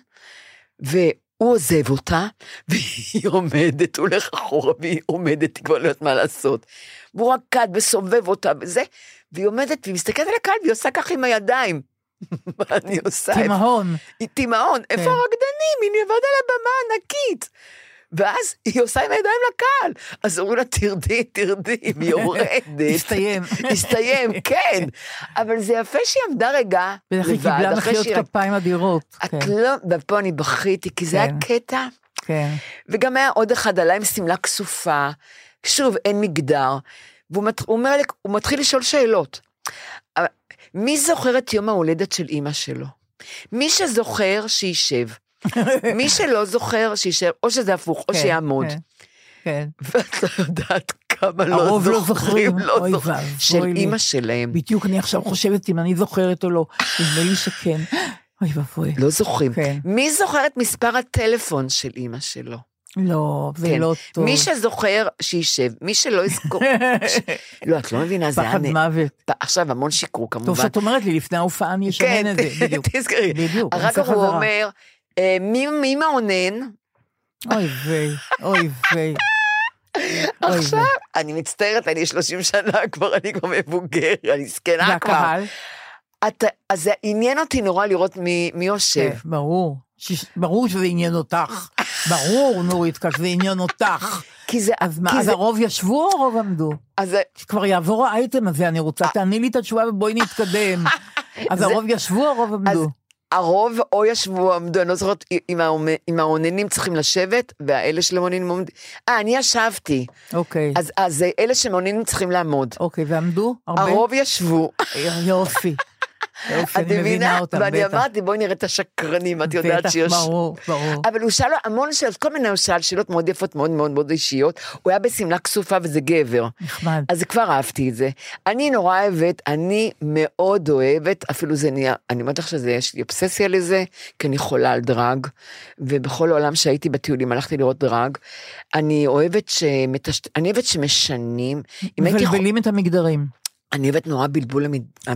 והוא עוזב אותה, והיא עומדת, הוא הולך אחורה, והיא עומדת, היא כבר לא יודעת מה לעשות. והוא רקד וסובב אותה וזה, והיא עומדת, והיא מסתכלת על הקהל, והיא עושה ככה עם הידיים. מה אני עושה? תימהון. היא תימהון, איפה כן. הרקדנים? היא לבד על הבמה ענקית. ואז היא עושה עם הידיים לקהל. אז אומרים לה, תרדי, תרדי, והיא יורדת. הסתיים. הסתיים, כן. אבל זה יפה שהיא עמדה רגע בטח היא לבד, קיבלה מחיאות. כפיים אדירות. את כן, לא, ופה אני בכיתי, כי זה היה כן. קטע, כן. וגם היה עוד אחד עלה עם שמלה כסופה, שוב, אין מגדר, והוא מת- הוא אומר לי, הוא מתחיל לשאול שאלות. מי זוכר את יום ההולדת של אימא שלו? מי שזוכר, שישב. מי שלא זוכר, שישב, או שזה הפוך, או כן, שיעמוד. כן. כן. ואת לא יודעת כמה לא הרוב לא זוכרים, זוכרים. לא אוי זוכרים, ואבוי של לי. אימא שלהם. בדיוק, אני עכשיו חושבת אם אני זוכרת או לא. נדמה לי שכן. אוי ואבוי. לא זוכרים. כן. מי זוכר את מספר הטלפון של אימא שלו? לא, זה כן. לא טוב. מי שזוכר, שישב. מי שלא יזכור... לא, את לא מבינה, זה היה... פחד מוות. עכשיו, המון שיקרו כמובן. טוב שאת אומרת לי, לפני ההופעה אני אשנן את זה, בדיוק. כן, תזכרי. בדיוק, אחר כך הוא. אומר, אה, מי מי מעונן? אוי ויי, אוי ויי. עכשיו. אני מצטערת, אני 30 שנה כבר, אני כבר מבוגר, אני זקנה כבר. והקהל? אז זה עניין אותי נורא לראות מי יושב. כן, ברור. ברור שזה עניין אותך. ברור, נורית, כך זה עניין אותך. כי זה... אז מה, כי אז הרוב ישבו או הרוב עמדו? אז שכבר יעבור האייטם הזה, אני רוצה, תעני לי את התשובה ובואי נתקדם. אז הרוב ישבו או הרוב עמדו? הרוב או ישבו או עמדו, אני לא זוכרת אם האוננים צריכים לשבת, והאלה שלא מעוניינים עומדים. אה, אני ישבתי. אוקיי. אז- אז אלה שמעוניינים צריכים לעמוד. אוקיי, ועמדו? הרבה? הרוב ישבו. יופי. יופי, את אני מבינה? אותם, ואני בטח. אמרתי, בואי נראה את השקרנים, את יודעת בטח, שיש... ברור, ברור. אבל הוא שאל המון שאלות, כל מיני, הוא שאל שאלות מאוד יפות, מאוד מאוד מאוד אישיות. הוא היה בשמלה כסופה וזה גבר. נחמד. אז כבר אהבתי את זה. אני נורא אוהבת, אני מאוד אוהבת, אפילו זה נהיה, אני אומרת לך שזה, יש לי אובססיה לזה, כי אני חולה על דרג, ובכל העולם שהייתי בטיולים הלכתי לראות דרג. אני אוהבת שמטש... אני אוהבת שמשנים. מבלבלים את המגדרים. אני אוהבת נורא בלבול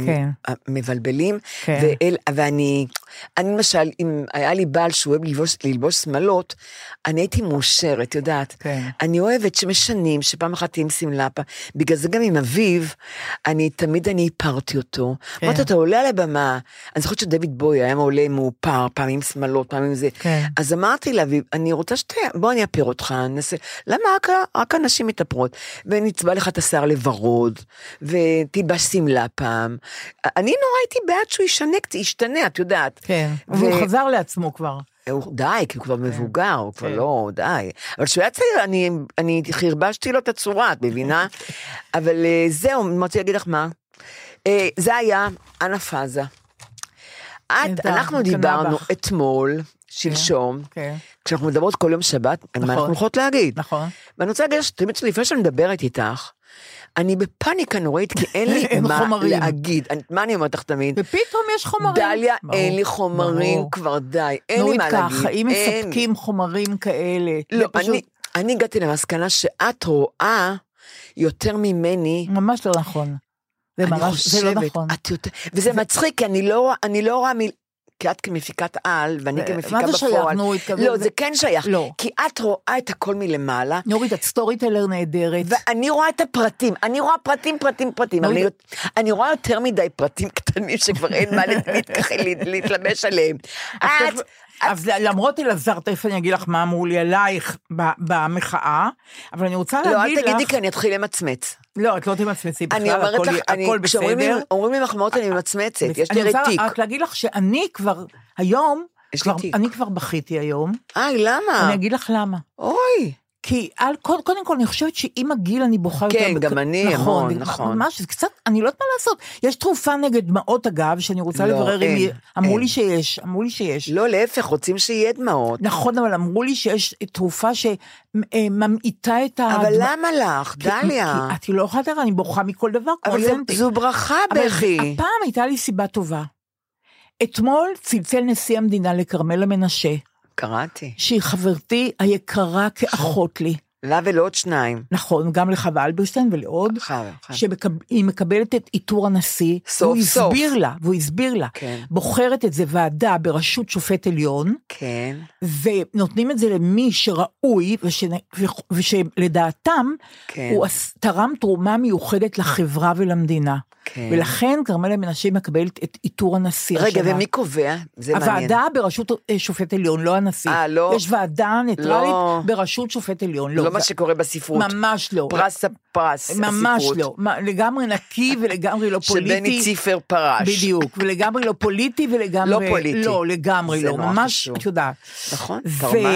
כן. המבלבלים, כן. ואל, ואני, אני למשל, אם היה לי בעל שהוא אוהב ללבוש, ללבוש שמלות, אני הייתי מאושרת, יודעת. כן. אני אוהבת שמשנים, שפעם אחת תהיה עם שמלה, בגלל זה גם עם אביו, אני תמיד אני הפרתי אותו. כן. אמרתי, אתה עולה על הבמה, אני זוכרת שדויד בוי היה עולה מאופר, פעם עם שמלות, פעם עם זה. כן. אז אמרתי לאביב, אני רוצה שת... בוא אני אפר אותך, נעשה... למה רק, רק הנשים מתאפרות? ונצבע לך את השיער לוורוד, ותלבש שמלה פעם. אני נורא הייתי בעד שהוא ישנה, ישתנה, את יודעת. כן. ו- והוא חזר לעצמו כבר. הוא, די, כי הוא כבר מבוגר, הוא כבר כן. לא, די. אבל כשהוא היה צעיר, אני, אני חרבשתי לו את הצורה, את מבינה? אבל אה, זהו, אני רוצה להגיד לך מה. אה, זה היה אנה פאזה. את, אנחנו דיברנו. אתמול, שלשום, כן, כשאנחנו מדברות כל יום שבת, מה נכון. אנחנו הולכות להגיד. נכון. ואני רוצה להגיד לך שתמיד לפני שאני מדברת איתך, אני בפאניקה נוראית, כי אין לי אין מה חומרים. להגיד. אני- מה אני אומרת לך תמיד? ופתאום יש חומרים. דליה, ברור, אין לי חומרים ברור. כבר, די, אין לי נורית מה כך, להגיד. האם אין. מספקים חומרים כאלה? לא, פשוט אני, אני הגעתי למסקנה שאת רואה יותר ממני. ממש לא נכון. זה ממש, זה לא חושבת, נכון. יותר, וזה מצחיק, כי אני לא, אני לא רואה מיל... כי את כמפיקת על, ואני כמפיקה מה בפועל. זה שייך, נורית? לא, זה- כן שייך. לא. כי את רואה את הכל מלמעלה, נורית, את סטורי טלר נהדרת. ואני רואה את הפרטים, אני רואה פרטים, פרטים, פרטים. אני, רואה יותר מדי פרטים קטנים שכבר אין מה להת- להת- להתלבש עליהם. את, אז למרות אלעזר, תכף אני אגיד לך מה אמרו לי עלייך במחאה, אבל אני רוצה לא, אל להגיד לך... תגידי כי אני אתחיל למצמץ. לא, את לא תמצמצי בכלל, הכל- לך, הכל כשאומרים בסדר. אומרים לי מחמאות אני ממצמצת, יש לי אני רוצה רתיק. רק להגיד לך שאני כבר, היום, יש לי תיק. אני כבר בכיתי היום, איי, למה? אני אגיד לך למה. אוי. כי על, קודם, קודם כל אני חושבת שעם הגיל אני בוכה יותר. כן, בק- גם אני, נכון, המון, נכון. ממש, זה קצת, אני לא יודעת מה לעשות. יש תרופה נגד דמעות אגב, שאני רוצה לא, לברר אם אין, היא... אמרו אין. לי שיש, אמרו לי שיש. לא, להפך, רוצים שיהיה דמעות. נכון, אבל אמרו לי שיש תרופה שממעיטה את ה... אבל למה לך, דליה? כי את לא יכולה לדעת, אני בוכה מכל דבר, אבל זה- יונתי. זו ברכה, בכי. הפעם הייתה לי סיבה טובה. אתמול צלצל נשיא המדינה לכרמלה מנשה, קראתי. שהיא חברתי היקרה כאחות לי. לה ולעוד שניים. נכון, גם לחווה אלברשטיין ולעוד. שהיא מקבלת את עיטור הנשיא, סוף והוא סוף. הסביר לה, והוא הסביר לה, כן. בוחרת את זה ועדה בראשות שופט עליון, כן, ונותנים את זה למי שראוי, וש, ושלדעתם, כן. הוא תרם תרומה מיוחדת לחברה ולמדינה. כן. ולכן כרמלה מנשה מקבלת את עיטור הנשיא רגע, השנה. ומי קובע? זה מעניין. הוועדה בראשות אה, שופט עליון, לא הנשיא. אה, לא? יש ועדה ניטרלית לא. בראשות שופט עליון. לא לא, מה שקורה בספרות. ממש לא. פרס הפרס, ממש הספרות. לא, מה, לגמרי נקי ולגמרי לא פוליטי. שבני ציפר פרש. בדיוק, ולגמרי לא פוליטי ולגמרי... לא פוליטי. לא, לגמרי לא, ממש. את יודעת. נכון, תרמה.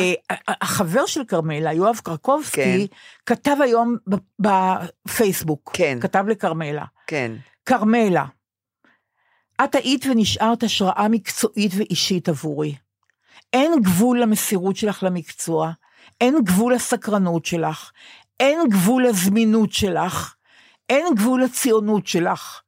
והחבר של כרמלה, יואב קרקובסקי, כן. כתב היום בפייסבוק, כן. כתב לכרמלה, כן. כרמלה, את היית ונשארת השראה מקצועית ואישית עבורי. אין גבול למסירות שלך למקצוע. אין גבול לסקרנות שלך, אין גבול לזמינות שלך, אין גבול לציונות שלך.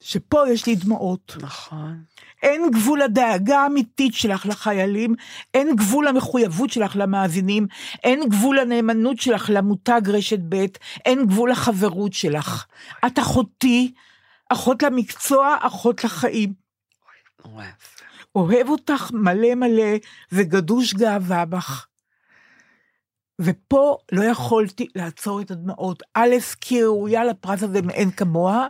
שפה יש לי דמעות. נכון. אין גבול לדאגה האמיתית שלך לחיילים, אין גבול למחויבות שלך למאזינים, אין גבול לנאמנות שלך למותג רשת ב', אין גבול לחברות שלך. את אחותי, אחות למקצוע, אחות לחיים. יפה. אוהב אותך מלא מלא וגדוש גאווה בך. ופה לא יכולתי לעצור את הדמעות. א', כי ראויה לפרס הזה מאין כמוה.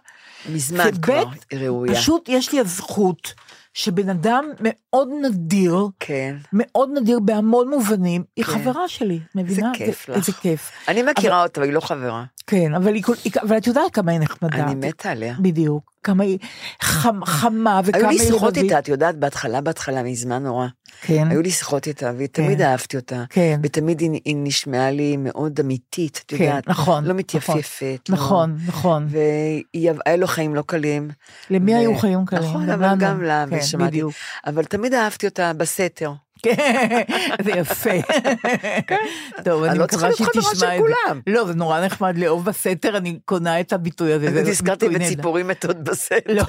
מזמן כבר ראויה. פשוט יש לי הזכות שבן אדם מאוד נדיר, כן. מאוד נדיר בהמון מובנים, היא כן. חברה שלי, מבינה? כיף זה- לך. איזה כיף. אני מכירה אותה, אבל היא לא חברה. כן, אבל, היא, אבל את יודעת כמה היא נחמדה. אני מתה עליה. בדיוק. כמה היא חמ, חמה וכמה היו היא לי שיחות. איתה, את יודעת, בהתחלה, בהתחלה, מזמן נורא. כן, היו לי שיחות איתה, ותמיד כן. אהבתי אותה. כן. ותמיד היא היא נשמעה לי מאוד אמיתית, את כן, יודעת. נכון. לא נכון, מתייפפת. לא- נכון, נכון. והיה לו חיים לא קלים. למי ו- היו חיים קלים? נכון, אבל לנו. גם לה, כן, ושמעתי. בדיוק. אבל תמיד אהבתי אותה בסתר. כן, זה יפה. טוב, אני אני לא צריכה מקווה להיות חברה של את זה. כולם. לא, זה נורא נחמד לאהוב בסתר, אני קונה את הביטוי הזה. זה נזכרתי. בציפורים מתות בסתר. לא,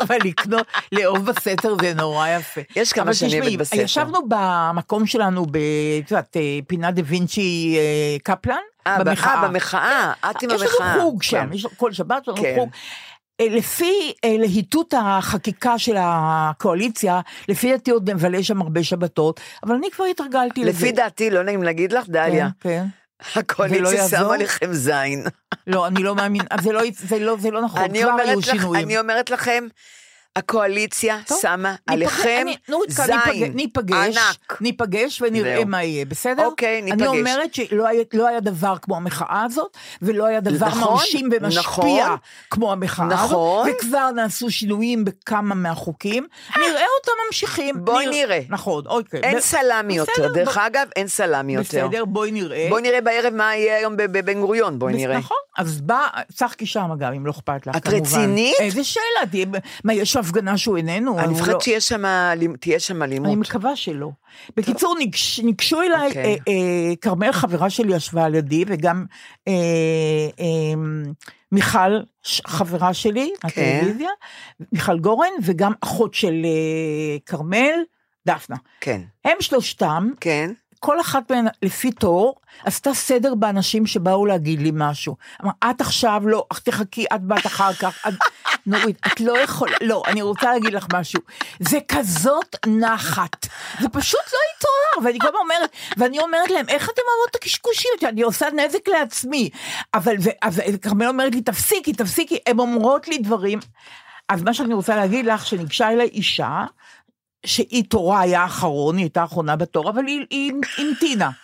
אבל לקנות, לאהוב בסתר זה נורא יפה. יש כמה שאני אוהבת בסתר. ישבנו במקום שלנו, את יודעת, אה, פינת דה וינצ'י אה, קפלן, אה, במחאה. אה, במחאה, את עם יש המחאה. לנו חוג שם, כן. יש כל שבת יש לנו כן. חוג. אה, לפי אה, להיטות החקיקה של הקואליציה, לפי דעתי עוד נבלה שם הרבה שבתות, אבל אני כבר התרגלתי לזה. לפי דעתי, לא נעים להגיד לך, דליה, כן, כן. הקואליציה? שמה לכם זין. לא, אני לא מאמין, זה לא, זה לא, זה לא נכון, כבר היו שינויים. אני אומרת לכם, הקואליציה טוב, שמה ניפגש- עליכם אני- נורית, זין ניפגש- ניפגש, ענק. ניפגש ונראה זהו. מה יהיה, בסדר? אוקיי, ניפגש. אני אומרת שלא היה, לא היה דבר כמו המחאה הזאת, ולא היה דבר נכון, מרשים ומשפיע נכון. כמו המחאה נכון. הזאת, וכבר נעשו שינויים בכמה מהחוקים, נראה אותם ממשיכים. בואי נראה. נכון, אוקיי. אין ב- סלמי יותר, בסדר, דרך בוא- אגב, אין סלמי יותר. בסדר, בואי נראה. בואי נראה בערב מה יהיה היום בב- בבן גוריון, בואי בס- נראה. נכון, אז בא, צחקי שם אגב, אם לא אכפת לך, את כמובן. רצינית? איזה שאלה, מה, יש הפגנה שהוא איננו? אני הוא מפחדת לא- שיש שם אלימ- תהיה שם אני אלימות. מקווה שלא. בקיצור, ניגש, ניגשו אליי, אוקיי. אה, אה, כרמל חברה שלי ישבה על ידי, וגם אה, אה, מיכל, חברה שלי, כן. הטלוויזיה, מיכל גורן, וגם אחות של אה, כרמל, דפנה. כן, הם שלושתם, כן. כל אחת מהן לפי תור, עשתה סדר באנשים שבאו להגיד לי משהו. אמרה, את עכשיו לא, תחכי, את באת אחר כך. את... נורית, את לא יכולה, לא, אני רוצה להגיד לך משהו. זה כזאת נחת. זה פשוט לא יתואר, ואני גם אומרת, ואני אומרת להם, איך אתם אוהבות את הקשקושים? אני עושה נזק לעצמי. אבל, ו- אז כרמל אומרת לי, תפסיקי, תפסיקי, הן אומרות לי דברים. אז מה שאני רוצה להגיד לך, שניגשה אליי אישה, שהיא תורה היה האחרון, היא הייתה האחרונה בתור, אבל היא, המתינה.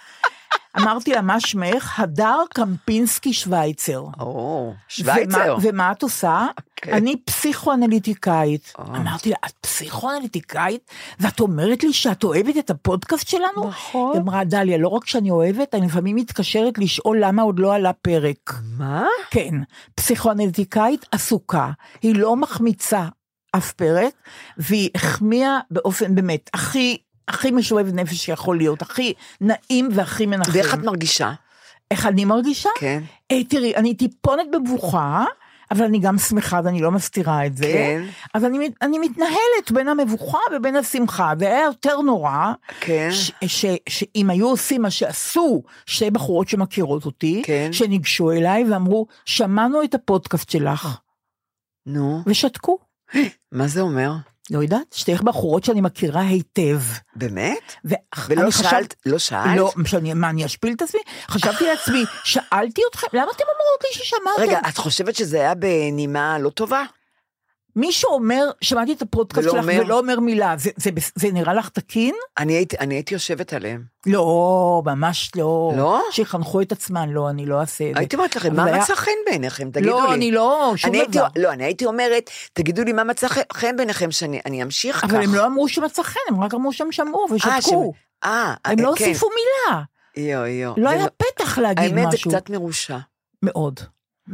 אמרתי לה, מה שמך? הדר קמפינסקי שווייצר. או, שווייצר. ומה, ומה את עושה? אוקיי. אני פסיכואנליטיקאית. אה. אמרתי לה, את פסיכואנליטיקאית? ואת אומרת לי שאת אוהבת את הפודקאסט שלנו? נכון. היא אמרה, דליה, לא רק שאני אוהבת, אני לפעמים מתקשרת לשאול למה עוד לא עלה פרק. מה? כן, פסיכואנליטיקאית עסוקה, היא לא מחמיצה אף פרק, והיא החמיאה באופן באמת הכי, הכי משואב נפש שיכול להיות, הכי נעים והכי מנחם. ואיך את מרגישה? איך אני מרגישה? כן. אה, תראי, אני טיפונת במבוכה, אבל אני גם שמחה ואני לא מסתירה את זה. כן. אז אני, אני מתנהלת בין המבוכה ובין השמחה, והיה יותר נורא, כן. ש, ש, שאם היו עושים מה שעשו שתי בחורות שמכירות אותי, כן. שניגשו אליי ואמרו, שמענו את הפודקאסט שלך, נו, ושתקו. מה זה אומר? לא יודעת, שתי בחורות שאני מכירה היטב. באמת? ולא שאלת? לא שאלת? לא, שאני, מה, אני אשפיל את עצמי? חשבתי לעצמי, שאלתי אתכם, למה אתם אומרות לי ששמעתם? רגע, את חושבת שזה היה בנימה לא טובה? מישהו אומר, שמעתי את הפודקאסט שלך אומר? ולא אומר מילה, זה, זה, בס- זה נראה לך תקין? אני הייתי, אני הייתי יושבת עליהם. לא, ממש לא. לא? שיחנכו את עצמן, לא, אני לא אעשה את זה. הייתי אומרת לכם, אבל מה היה- מצא חן בעיניכם? תגידו לא, לי. אני לא, שום אני הייתי, דבר. לא, אני הייתי אומרת, תגידו לי מה מצא חן- בעיניכם, שאני אני אמשיך כך. אבל הם לא אמרו שמצא חן, הם רק אמרו שהם שמעו אה, ושתקו. אה, הם לא כן. הוסיפו מילה. יו, יו. לא זה היה פתח להגיד האמת זה משהו. קצת מרושע. מאוד,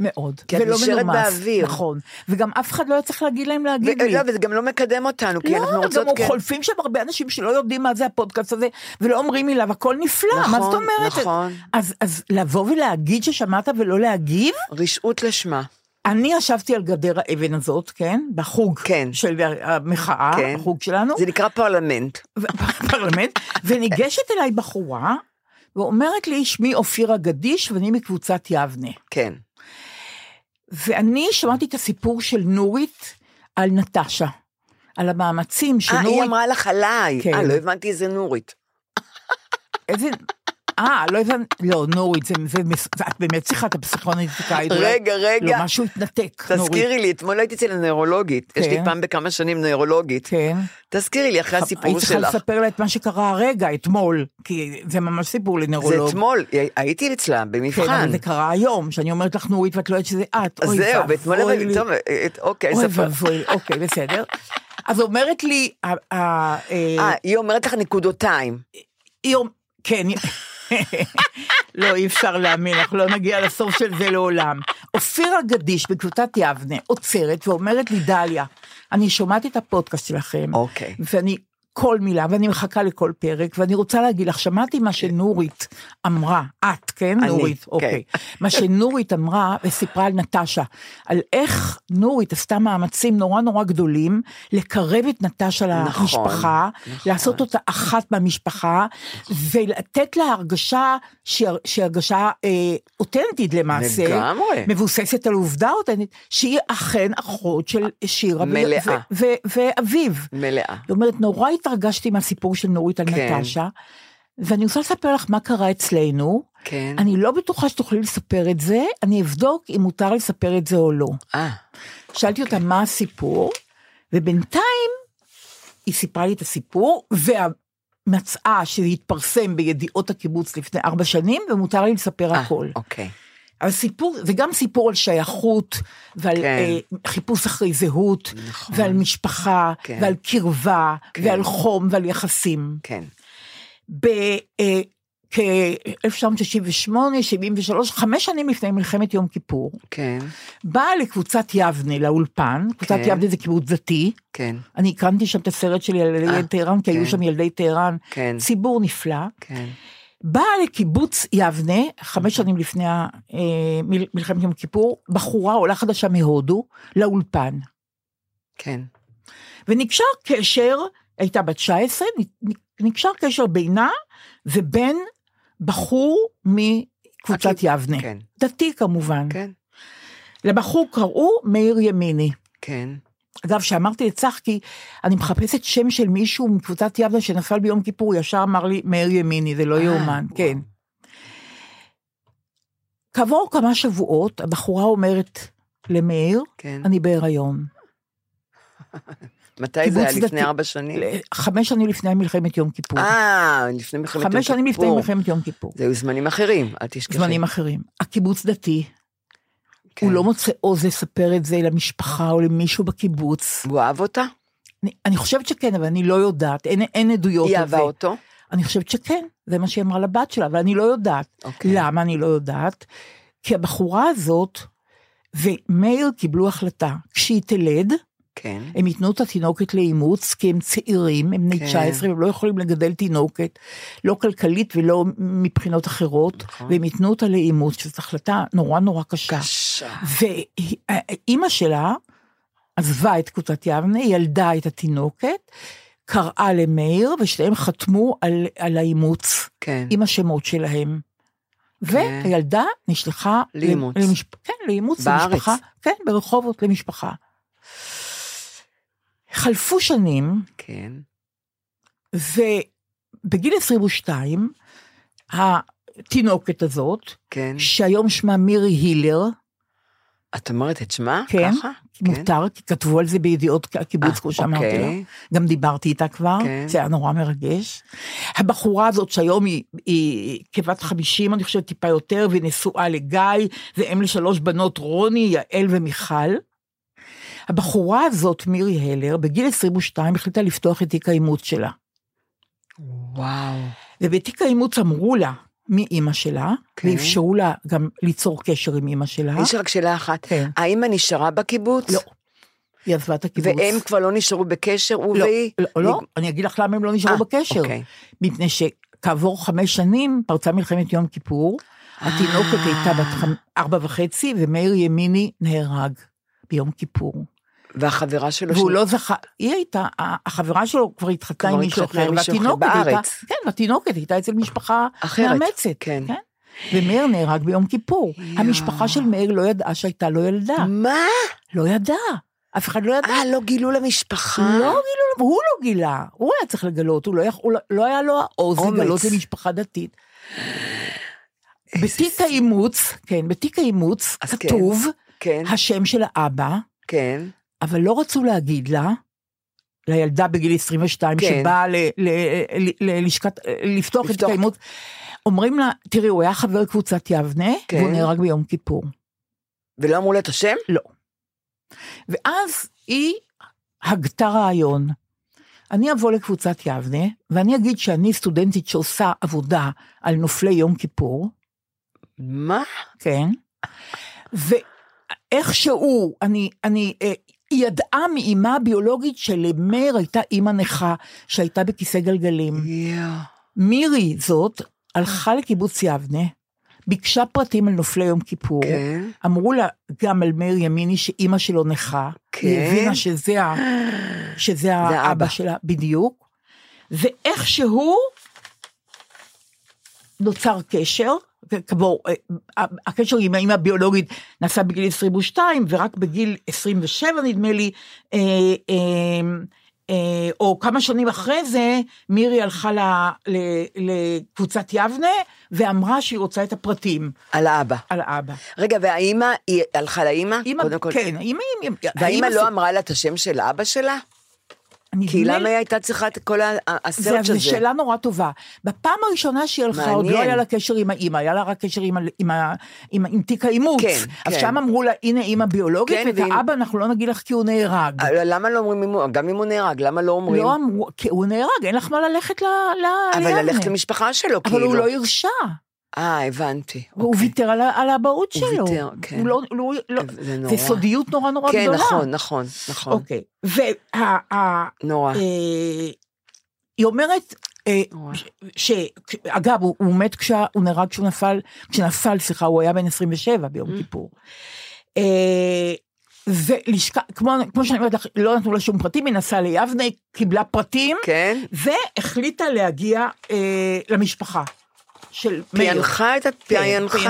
מאוד. כי את נשארת. באוויר. נכון. וגם אף אחד לא היה צריך להגיד להם להגיד ו- לי. לא, וזה גם לא מקדם אותנו, כי אנחנו לא, רוצות... גם כן. חולפים שם הרבה אנשים שלא יודעים מה זה הפודקאסט הזה, ולא אומרים מילה, והכל נפלא, מה נכון, זאת אומרת? נכון. אז, אז לבוא ולהגיד ששמעת ולא להגיב? רשעות לשמה. אני ישבתי על גדר האבן הזאת, כן? בחוג כן. של המחאה, כן. החוג שלנו, זה נקרא פרלמנט. בפרלמנט, וניגשת אליי בחורה, ואומרת לי, שמי אופירה גדיש ואני מקבוצת יבנה. כן. ואני שמעתי את הסיפור של נורית על נטשה, על המאמצים אה, שנורית... היא אמרה לך עליי. כן. אה, לא הבנתי איזה נורית. איזה... אה, לא הבנתי, לא, נורית, זה, זה, מס- את באמת צריכה את הפסיכואנליטיקאית. אולי- רגע, רגע. לא, משהו התנתק, נורית. תזכירי לי, אתמול הייתי אצל הנוירולוגית. יש לי כן. פעם בכמה שנים נוירולוגית. כן. תזכירי לי אחרי הסיפור היית צריכה שלך. לספר לה את מה שקרה הרגע, אתמול, כי זה ממש סיפור זה לנוירולוג. אתמול, הייתי אצלה כן, במבחן. אבל זה קרה היום, שאני אומרת לך נורית ואת לא יודעת שזה את. אז אוי זהו, ואתמול ואבוי הבנתי, לי. טוב, אה, אוקיי, אוי ספר. ואבוי, אוקיי, בסדר. אז אומרת לי, אה, אה, היא אומרת לך נקודותיים. היא כן, לא, אי אפשר להאמין, אנחנו לא נגיע לסוף של זה לעולם. אופירה גדיש בקבוצת יבנה עוצרת ואומרת לי, דליה, אני שומעת את הפודקאסט שלכם, אוקיי. ואני, כל מילה, ואני מחכה לכל פרק, ואני רוצה להגיד לך, שמעתי מה שנורית אמרה, את, כן, אני, נורית, כן. אוקיי. מה שנורית אמרה וסיפרה על נטשה, על איך נורית עשתה מאמצים נורא נורא גדולים לקרב את נטשה נכון, למשפחה, נכון. לעשות אותה אחת מהמשפחה, ולתת לה הרגשה שהיא הרגשה אה, אותנטית למעשה. לגמרי. מבוססת על עובדה אותנטית, שהיא אכן אחות של שירה מלאה. ואביו. מלאה. זאת אומרת, נורא התרגשתי מהסיפור של נורית על כן. נטשה, ואני רוצה לספר לך מה קרה אצלנו. כן. אני לא בטוחה שתוכלי לספר את זה, אני אבדוק אם מותר לספר את זה או לא. אה, שאלתי אותה מה הסיפור, ובינתיים היא סיפרה לי את הסיפור, ומצאה שזה התפרסם בידיעות הקיבוץ לפני ארבע שנים, ומותר לי לספר אה, הכל. אוקיי. אבל סיפור, זה גם סיפור על שייכות, ועל כן. אה, חיפוש אחרי זהות, נכון. ועל משפחה, כן. ועל קרבה, כן. ועל חום, ועל יחסים. כן. אה, ב-1968, 73, חמש שנים לפני מלחמת יום כיפור, כן. באה לקבוצת יבנה, לאולפן, קבוצת כן. יבנה זה קיבוץ דתי, כן. אני הקרנתי שם את הסרט שלי על ילדי אה, טהרן, כי היו כן. שם ילדי טהרן, כן. ציבור נפלא. כן. באה לקיבוץ יבנה, חמש שנים לפני אה, מל- מלחמת יום כיפור, בחורה עולה חדשה מהודו, לאולפן. כן. ונקשר קשר, הייתה בת 19, נ- נקשר קשר בינה ובין בחור מקבוצת יבנה. כן. דתי כמובן. כן. לבחור קראו מאיר ימיני. כן. אגב, כשאמרתי לצחקי, אני מחפשת שם של מישהו מקבוצת יבנה שנפל ביום כיפור, ישר אמר לי, מאיר ימיני, זה לא אה, יאומן. כן. כעבור כמה שבועות, הבחורה אומרת למאיר, כן. אני בהיריון. מתי זה היה? לפני דתי. ארבע שנים? חמש שנים לפני מלחמת יום כיפור. אה, לפני מלחמת יום כיפור. חמש שנים לפני מלחמת יום כיפור. זה היו זמנים אחרים, אל תשכחי. זמנים אחרים. הקיבוץ דתי, כן. הוא לא מוצא עוז לספר את זה למשפחה או למישהו בקיבוץ. הוא אהב אותה? אני, אני חושבת שכן, אבל אני לא יודעת, אין, אין עדויות היא על זה. אהבה אותו? אני חושבת שכן, זה מה שהיא אמרה לבת שלה, אבל אני לא יודעת. אוקיי. למה אני לא יודעת? כי הבחורה הזאת ומאיר קיבלו החלטה, כשהיא תלד, כן. הם ייתנו את התינוקת לאימוץ, כי הם צעירים, הם בני כן. 19, והם לא יכולים לגדל תינוקת, לא כלכלית ולא מבחינות אחרות, נכון. והם ייתנו אותה לאימוץ, שזו החלטה נורא נורא קשה. קשה. ואימא שלה עזבה את קבוצת יבנה, ילדה את התינוקת, קראה למאיר, ושניהם חתמו על, על האימוץ כן. עם השמות שלהם. כן. והילדה נשלחה לאימוץ. למש... כן, לאימוץ בארץ. למשפחה, כן, ברחובות למשפחה. חלפו שנים, כן. ובגיל 22, התינוקת הזאת, כן. שהיום שמה מירי הילר, את אומרת את שמה? כן, ככה? מותר, כי כתבו על זה בידיעות הקיבוץ, אה, כמו שאמרתי אוקיי. לה. גם דיברתי איתה כבר, כן. זה היה נורא מרגש. הבחורה הזאת שהיום היא, היא כבת 50, אני חושבת טיפה יותר, והיא נשואה לגיא, ואם לשלוש בנות רוני, יעל ומיכל. הבחורה הזאת, מירי הלר, בגיל 22 החליטה לפתוח את תיק האימוץ שלה. וואו. ובתיק האימוץ אמרו לה, מאימא שלה, כן. ואפשרו לה גם ליצור קשר עם אימא שלה. יש רק שאלה אחת, כן. האמא נשארה בקיבוץ? לא. היא עזבה את הקיבוץ. והם כבר לא נשארו בקשר, הוא לא, והיא? לא, לא, אני אגיד לך למה הם לא נשארו אה, בקשר. אוקיי. מפני שכעבור חמש שנים פרצה מלחמת יום כיפור, התינוקת הייתה בת ארבע וחצי, ומאיר ימיני נהרג ביום כיפור. והחברה שלו? והוא לא זכה, היא הייתה, החברה שלו כבר התחתנה עם מישהו אחר, והתינוקת הייתה. כן, והתינוקת הייתה אצל משפחה אחרת, מאמצת. כן. ומאיר נהרג ביום כיפור. יואו. המשפחה של מאיר לא ידעה שהייתה לו ילדה. מה? לא ידעה. אף אחד לא ידע. אה, לא גילו למשפחה? לא גילו, לו, הוא לא גילה, הוא היה צריך לגלות, הוא לא, יכול, הוא לא, לא היה לו העוז. לגלות למשפחה דתית. בתיק האימוץ, כן, בתיק האימוץ כן. כתוב כן, השם של האבא, כן. אבל לא רצו להגיד לה, לילדה בגיל 22 כן. שבאה ללשכת, לפתוח את לפתוח. האימוץ, אומרים לה, תראי, הוא היה חבר קבוצת יבנה, כן. והוא נהרג ביום כיפור. ולא אמרו לה את השם? לא. ואז היא הגתה רעיון. אני אבוא לקבוצת יבנה, ואני אגיד שאני סטודנטית שעושה עבודה על נופלי יום כיפור, מה? כן, ואיכשהו, אני, אני, אה, היא ידעה מאימה הביולוגית שלמאיר הייתה אימא נכה, שהייתה בכיסא גלגלים. יואו. מירי זאת הלכה לקיבוץ יבנה, ביקשה פרטים על נופלי יום כיפור, כן. אמרו לה גם על מאיר ימיני שאימא שלו נכה, כן. היא הבינה שזה, ה, שזה האבא. האבא שלה בדיוק, ואיכשהו נוצר קשר, כמו, אה, הקשר עם האמא הביולוגית נעשה בגיל 22, ורק בגיל 27 נדמה לי, אה, אה, אה, או כמה שנים אחרי זה, מירי הלכה ל, ל, לקבוצת יבנה, ואמרה שהיא רוצה את הפרטים על האבא. על האבא. רגע, והאימא, היא הלכה לאימא? כל. כן, האמא, והאימא לא אמרה לה את השם של אבא שלה? כי למה היא הייתה צריכה את כל ה- ה- זה, הסרט זו? שאלה נורא טובה. בפעם הראשונה שהיא הלכה, עוד לא. היה לה קשר עם האימא, היה לה רק קשר עם, עם, עם, עם תיק האימוץ. כן, אז כן. שם אמרו לה, הנה אימא ביולוגית, כן, ואת והיא- האבא אנחנו לא נגיד לך כי הוא נהרג. אבל למה לא אומרים, גם אם הוא נהרג, למה לא אומרים? לא אמרו, כי הוא נהרג, אין לך מה ללכת ל... ל- אבל. ללכת למשפחה שלו, אבל כאילו. הוא לא הרשה, אה, הבנתי. והוא אוקיי. ויתר על, על האבהות הוא שלו. ויתר, כן. הוא לא, לא, לא, זה זה נורא. סודיות נורא נורא כן, גדולה. נכון, נכון, נכון. אוקיי, וה... ה- נורא. אה, היא אומרת, אה, נורא. ש- ש... אגב, הוא, הוא מת כשה... הוא נהרג כשהוא נפל, כשנפל, סליחה, הוא היה בן 27 ביום כיפור. אה, ולשכה, כמו, כמו שאני אומרת לך, לא נתנו לה שום פרטים, היא נסעה ליבנה, קיבלה פרטים, כן? והחליטה להגיע אה, למשפחה של מאיר. פענחה את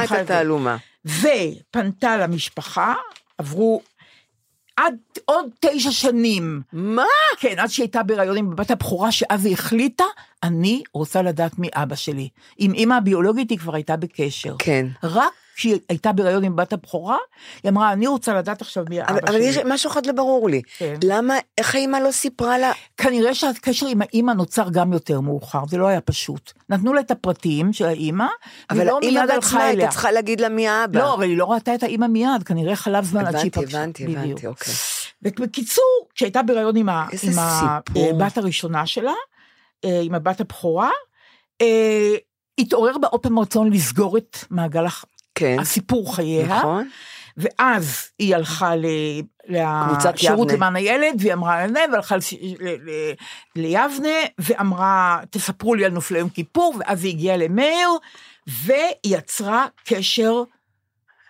כן, את. התעלומה. ופנתה למשפחה, עברו עד עוד תשע שנים. מה? כן, עד שהיא הייתה בהיריון עם בת הבכורה, שאז היא החליטה, אני רוצה לדעת מאבא שלי. עם אימא הביולוגית היא כבר הייתה בקשר. כן. רק כשהיא הייתה בהיריון עם בת הבכורה, היא אמרה, אני רוצה לדעת עכשיו מי אבל, האבא אבל שלי. יש משהו אחד לא ברור לי. כן. למה, איך האמא לא סיפרה לה? כנראה שהקשר עם האימא נוצר גם יותר מאוחר, זה לא היה פשוט. נתנו לה את הפרטים של האימא, אבל לא מיד בעצמה הייתה. צריכה להגיד לה מי האבא. לא, אבל היא לא ראתה את האימא מיד, כנראה חלב זמן עד שהיא הבנתי, פגשה. הבנתי, בדיוק. הבנתי, אוקיי. ובקיצור, כשהייתה בהיריון עם, עם. הבת הראשונה שלה, אה, עם הבת הבכורה, אה, התעורר בה עוד פעם רצון לסגור את מעגל כן, הסיפור חייה, נכון. ואז היא הלכה ל... לשירות. למען הילד, והיא אמרה לזה, והלכה לש... ל... ל... ליבנה, ואמרה, תספרו לי על נופלי יום כיפור, ואז היא הגיעה למאיר, והיא יצרה קשר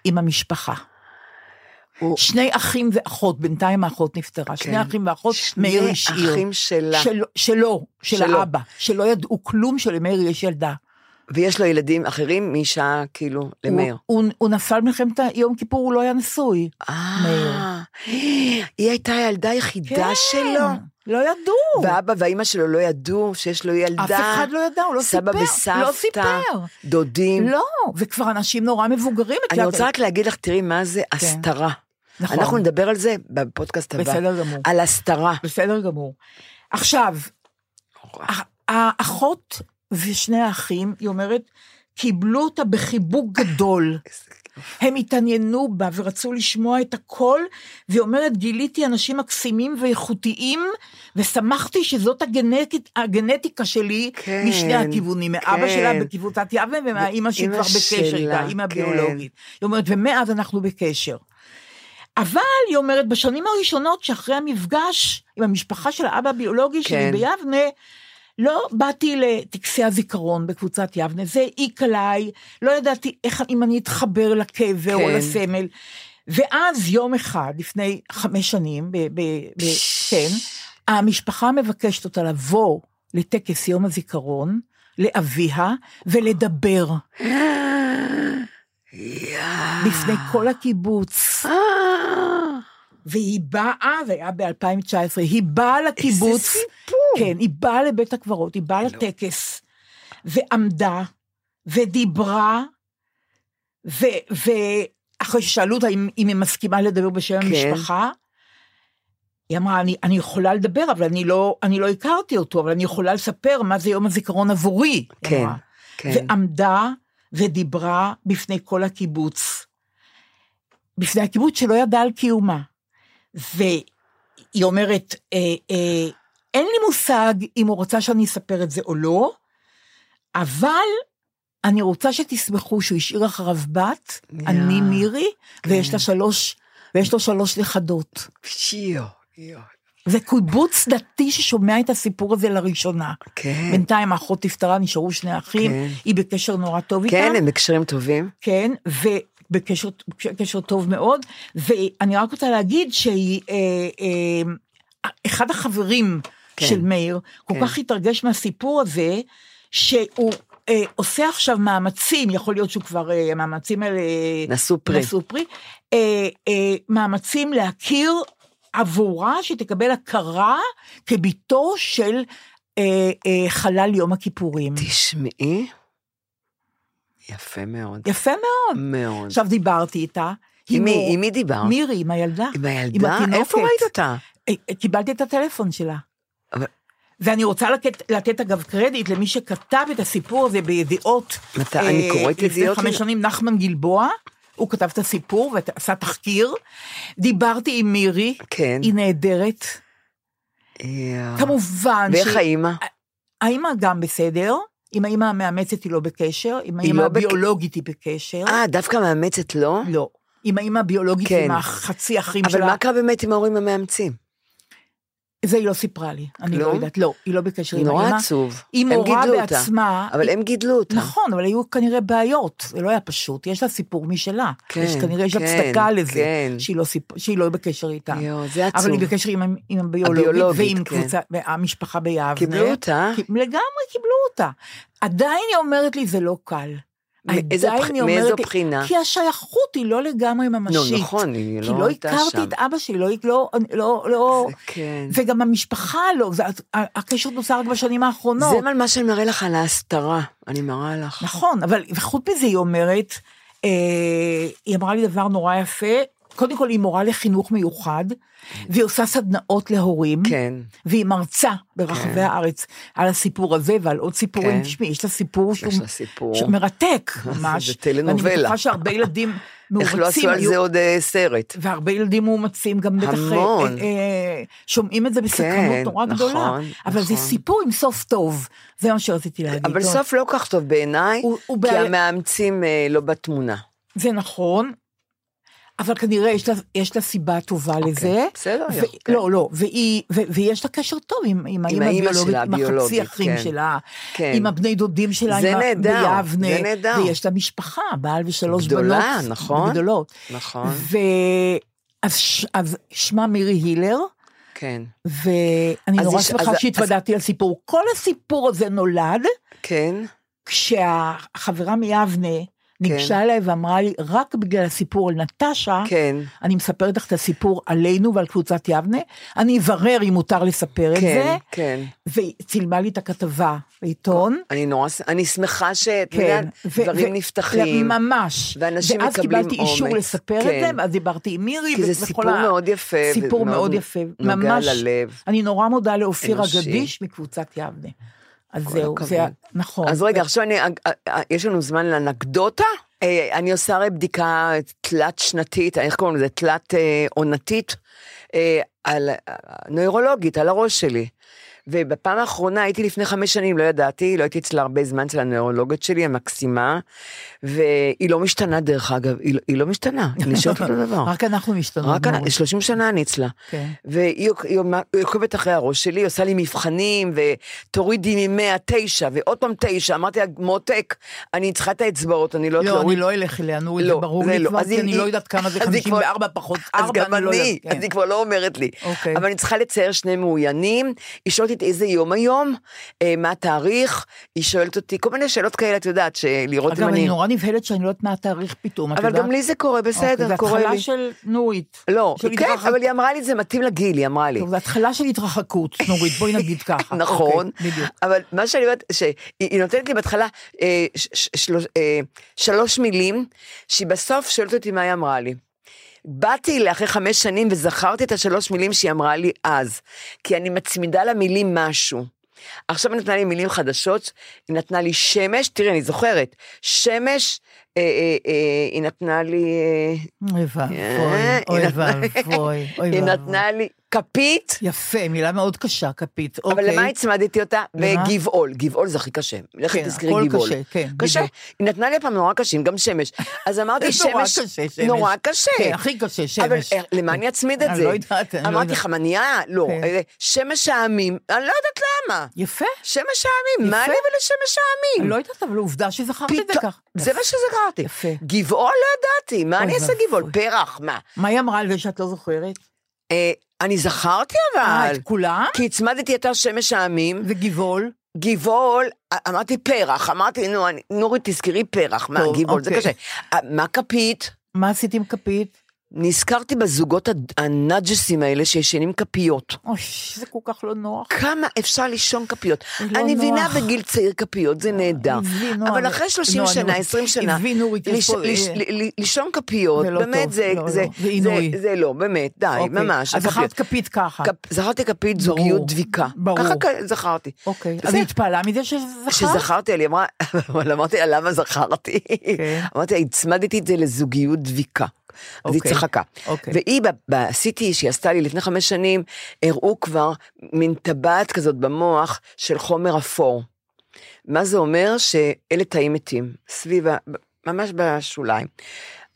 עם המשפחה. הוא- שני אחים ואחות, בינתיים האחות נפטרה, שני כן. אחים ואחות, שני מאיר השאיר. אחים שלה. של, שלו, של שלו. האבא, שלא ידעו כלום שלמאיר יש ילדה. ויש לו ילדים אחרים מאישה, כאילו, למאיר. הוא, הוא, הוא נפל במלחמת יום כיפור, הוא לא היה נשוי. אה, היא הייתה הילדה היחידה שלו. לא ידעו. ואבא ואימא שלו לא ידעו שיש לו ילדה. אף אחד לא ידע, הוא לא סבא סיפר. וסבתא. לא סיפר. דודים. לא, וכבר אנשים נורא מבוגרים. אני רוצה רק להגיד לך, תראי מה זה הסתרה. נכון. אנחנו נדבר על זה בפודקאסט הבא. בסדר גמור. על הסתרה. בסדר גמור. עכשיו, האחות ושני האחים, היא אומרת, קיבלו אותה בחיבוק גדול. הם התעניינו בה ורצו לשמוע את הכל, והיא אומרת, גיליתי אנשים מקסימים ואיכותיים, ושמחתי שזאת הגנטית, הגנטיקה שלי כן, משני הכיוונים, מאבא כן. שלה בקבוצת יבנה ומהאימא שהיא כבר בקשר איתה, אימא כן. ביולוגית. היא אומרת, ומאז אנחנו בקשר. אבל היא אומרת, בשנים הראשונות שאחרי המפגש עם המשפחה של האבא הביולוגי שלי כן. ביבנה, לא באתי לטקסי הזיכרון בקבוצת יבנה, זה העיק עליי, לא ידעתי איך, אם אני אתחבר לקבר או כן. לסמל. ואז יום אחד, לפני חמש שנים, ב, ב, ב, כן, המשפחה מבקשת אותה לבוא לטקס יום הזיכרון, לאביה, ולדבר. בפני כל הקיבוץ. והיא באה, זה היה ב-2019, היא באה לקיבוץ. איזה סיפור. כן, היא באה לבית הקברות, היא באה לטקס, ועמדה, ודיברה, ו- ואחרי ששאלו אותה אם, אם היא מסכימה לדבר בשם כן. המשפחה, היא אמרה, אני, אני יכולה לדבר, אבל אני לא, אני לא הכרתי אותו, אבל אני יכולה לספר מה זה יום הזיכרון עבורי. כן, אמרה. כן. ועמדה ודיברה בפני כל הקיבוץ. בפני הקיבוץ שלא ידע על קיומה. והיא אומרת, אה, אה, אין לי מושג אם הוא רוצה שאני אספר את זה או לא, אבל אני רוצה שתסמכו שהוא השאיר אחריו בת, יא, אני מירי, כן. ויש לה שלוש, ויש לו שלוש נכדות. יואו, יואו. זה קיבוץ דתי ששומע את הסיפור הזה לראשונה. כן, בינתיים האחות נפטרה, נשארו שני אחים, כן. היא בקשר נורא טוב איתם. כן, הם בקשרים טובים. כן, ובקשר קשר טוב מאוד, ואני רק רוצה להגיד שהיא, אה, אה, החברים כן. של מאיר, כל כן. כך התרגש מהסיפור הזה, שהוא אה, עושה עכשיו מאמצים, יכול להיות שהוא כבר, אה, המאמצים האלה... נשאו פרי. נשאו פרי, אה, אה, מאמצים להכיר עבורה שתקבל הכרה כביתו של אה, אה, חלל יום הכיפורים. תשמעי, יפה מאוד. יפה מאוד. מאוד. עכשיו דיברתי איתה. עם מי- עם דיברת? מירי, עם הילדה. עם הילדה? התינוקת. איפה ראית אותה? אה, אה, קיבלתי את הטלפון שלה. אבל- ואני רוצה לתת, לתת אגב קרדיט למי שכתב את הסיפור הזה בידיעות. מתי? אני קוראת ידיעות? לפני חמש שנים, נחמן גלבוע, הוא כתב את הסיפור ועשה תחקיר. דיברתי עם מירי, כן. היא נהדרת. יואו. כמובן ואיך האימא? האימא גם בסדר, עם האימא המאמצת היא לא בקשר, עם היא האימא לא בק- הביולוגית היא בקשר. אה, דווקא מאמצת לא? לא. עם האימא הביולוגית, כן. עם החצי אחים אבל שלה. מה קרה באמת עם ההורים המאמצים? זה היא לא סיפרה לי, אני לא? לא יודעת, לא, היא לא בקשר עם נורא האמא. עצוב. היא מורה אותה. בעצמה. אבל היא- הם גידלו אותה. נכון, אבל היו כנראה בעיות, זה לא היה פשוט, יש לה סיפור משלה. כן, יש כנראה יש כן, הצדקה לזה, כן. שהיא לא, סיפ... שהיא לא בקשר איתה. יואו, זה עצוב. אבל היא בקשר עם, עם הביולוגית, הביולוגית, ועם כן. קבוצה, המשפחה ביבנה. קיבלו אותה? לגמרי קיבלו אותה. עדיין היא אומרת לי, זה לא קל. מאיזה בח- אומרת מאיזו בחינה? כי השייכות היא לא לגמרי לא, ממשית. נכון, היא כי לא לא הייתה הכרתי שם. את אבא שלי, לא, לא, לא, לא, זה כן. וגם המשפחה לא, זה, הקשר נוצר רק בשנים האחרונות. זה מה שאני מראה לך על ההסתרה. אני מראה לך. נכון, אבל וחוץ מזה היא אומרת, אה, היא אמרה לי דבר נורא יפה, קודם כל היא מורה לחינוך מיוחד, והיא עושה סדנאות להורים, כן. והיא מרצה ברחבי כן. הארץ על הסיפור הזה ועל עוד סיפורים, כן. תשמעי, יש לה סיפור שהוא לה סיפור. שהוא מרתק ממש, זה טלנובלה. ואני בטוחה שהרבה ילדים איך לא מאומצים עשו על זה עוד אה, סרט? והרבה ילדים מאומצים גם בטח אה, המון. אה, אה, שומעים את זה בסקרנות כן, נורא נכון, גדולה, אבל זה נכון. סיפור עם סוף טוב, זה מה שרציתי להגיד. אבל טוב. סוף לא כך טוב בעיניי, כי בעיה- המאמצים אה, לא בתמונה. זה נכון, אבל כנראה יש לה, יש לה סיבה טובה לזה. בסדר, ו- יופי, כן. לא, לא, והיא, ו- ויש לה קשר טוב עם, עם האמא הביולוגית, שלה, עם החצי אחים כן. שלה, כן. עם הבני דודים שלה, זה עם נהדר, ביבנה, זה נהדר. ויש לה משפחה, בעל ושלוש גדולה, בנות. נכון. גדולות. נכון, ואז ש- אז שמה מירי הילר, כן. ואני אז נורא שמחה אז- שהתוודעתי לסיפור. כל הסיפור הזה נולד כן, כשהחברה מיבנה ניגשה אליי ואמרה לי, רק בגלל הסיפור על נטשה, כן, אני מספרת לך את הסיפור עלינו ועל קבוצת יבנה, אני אברר אם מותר לספר את כן, זה, כן. והיא צילמה לי את הכתבה בעיתון. אני נורא, אני שמחה שאת כן, יודעת, ו- דברים ו- נפתחים. ממש. ואנשים ואז מקבלים קיבלתי אישור אומץ. לספר כן. את זה, ואז דיברתי עם מירי. כי זה סיפור מאוד יפה. סיפור מאוד יפה, נוגע ממש. ללב. אני נורא מודה לאופירה אנושי. גדיש מקבוצת יבנה. אז זהו, זה, הכבוד. נכון. אז רגע, עכשיו אני, אה, אה, יש לנו זמן לאנקדוטה? אה, אני עושה הרי בדיקה תלת שנתית, איך קוראים לזה? תלת אה, עונתית, אה, על, אה, נוירולוגית, על הראש שלי. ובפעם האחרונה הייתי לפני חמש שנים, לא ידעתי, לא הייתי אצלה הרבה זמן, אצל הנוירולוגית שלי, המקסימה, והיא לא משתנה דרך אגב, היא, לא- היא לא משתנה, היא נשארת אותו דבר. רק אנחנו משתנות. רק. אני, 30 שנה אני אצלה. כן. והיא עוקבת אחרי הראש שלי, עושה לי מבחנים, ותורידי ממאה תשע, ועוד פעם תשע, אמרתי לה, מותק, אני צריכה את האצבעות, אני לא יודעת לא, אני. לא אלך אליה, נו, לא, זה ברור זה לי לא. כבר, אז כי אני לא יודעת כמה זה אז היא כבר- 54 פחות אז 4, גם אני לא אני, יודעת. אז כן. היא כבר לא אומרת לי. אוקיי. אבל אני צריכה לצייר שני מאוינים, היא שואלת אותי איזה יום היום, אה, מה התאריך, היא שואלת אותי כל מיני שאלות כאלה, את יודעת, שלראות אם אגב, אני אני... נורא נבהלת שאני לא יודעת מה התאריך פתאום, את אבל יודעת? גם לי זה קורה, אוקיי, בסדר, זה קורה התחלה לי. של נורית. לא, של כן, התרחק- אבל היא אמרה לי, זה מתאים לגיל, היא אמרה לי. טוב, זה התחלה של התרחקות, נורית, בואי נגיד ככה. נכון, אוקיי, בדיוק. אבל מה שאני אומרת, שהיא היא נותנת לי בהתחלה אה, שלוש- אה, שלוש מילים, שהיא בסוף שואלת אותי מה היא אמרה לי. באתי אליה אחרי חמש שנים וזכרתי את השלוש מילים שהיא אמרה לי אז, כי אני מצמידה למילים משהו. עכשיו היא נתנה לי מילים חדשות, היא נתנה לי שמש, תראי, אני זוכרת, שמש, אה, אה, אה, היא נתנה לי... אה, אוי ואבוי, אה, אוי היא ואבוי, אוי היא ואבוי. נתנה לי כפית, יפה, מילה מאוד קשה, כפית. אבל אוקיי. למה הצמדתי אותה? למה? בגבעול, גבעול זה הכי קשה. לכי כן, תזכרי גבעול. קשה, כן, קשה. בדיוק. היא נתנה לי הפעם נורא קשים, גם שמש. אז אמרתי זה נורא שמש, קשה, שמש. נורא קשה. כן, הכי קשה, אבל שמש. אה, למה אני אצמיד את אני זה? לא יודעת, אני לא אמרתי יודעת. חמניה? לא. כן. אה, שמש העמים, אני לא יודעת למה. יפה. שמש העמים, מה. לי ולשמש אני העמים? לא יודעת, אבל עובדה שזכרת את זה כך. זה מה שזכרתי. יפה. גבעול לא ידעתי, מה אני אעשה. גבעול? פרח, מה? מה היא אמרה על זה שאת לא זוכרת? אה, אני זכרתי אה, אבל. את כולם? כי הצמדתי את השמש העמים, וגבעול? גבעול, אמרתי פרח, אמרתי, נו, נורית, תזכרי פרח, מה, גבעול, זה אוקיי. קשה. אה, מה כפית? מה עשית עם כפית? נזכרתי בזוגות הנאג'סים האלה שישנים כפיות. אוי, זה כל כך לא נוח. כמה אפשר לישון כפיות? לא אני מבינה. בגיל צעיר כפיות, זה נהדר. עזבי, נועה, אבל אחרי 30 לא, שנה, אני- 20 שנה, עזבי, נורית, יש לש- לש- אה, ל- ל- לישון כפיות, זה לא באמת, טוב, זה, לא, זה, לא, זה. זה, זה לא, באמת, די, אוקיי. ממש. אז. זכרת כפית ככה. כפ- זכרתי כפית זוגיות דביקה. ברור. ככה זכרתי. אוקיי. אז. היא התפעלה מזה שזכרת? כשזכרתי, היא אמרה, אבל אמרתי לה, למה זכרתי? כן. אמרתי לה, הצמדתי את זה לזוגיות דביקה. אז היא אוקיי. צחקה. אוקיי. והיא, ב-CT שהיא עשתה לי לפני חמש שנים, הראו כבר מין טבעת כזאת במוח של חומר אפור. מה זה אומר? שאלה תאים מתים, סביב, ה- ממש בשוליים.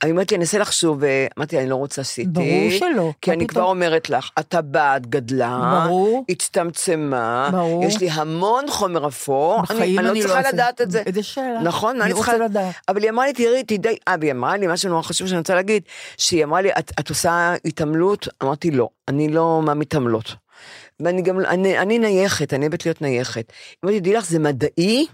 אני אומרת לי, אני אנסה לחשוב, ואמרתי, אני לא רוצה CT. ברור שלא, כי אני? כבר אומרת לך, הטבעת גדלה, ברור. הצטמצמה, ברור. יש לי המון חומר אפור, אני, אני אני לא לא צריכה. לדעת את זה. איזה שאלה. נכון, אני צריכה... לדעת. אבל היא אמרה לי, תראי, תדעי, אה, והיא אמרה לי משהו נורא חשוב שאני רוצה להגיד, שהיא אמרה לי, את, עושה התעמלות? אמרתי, לא, אני לא מהמתעמלות. ואני גם, אני, אני נייחת, אני אוהבת להיות נייחת. לי, תדעי לך, זה מדעי,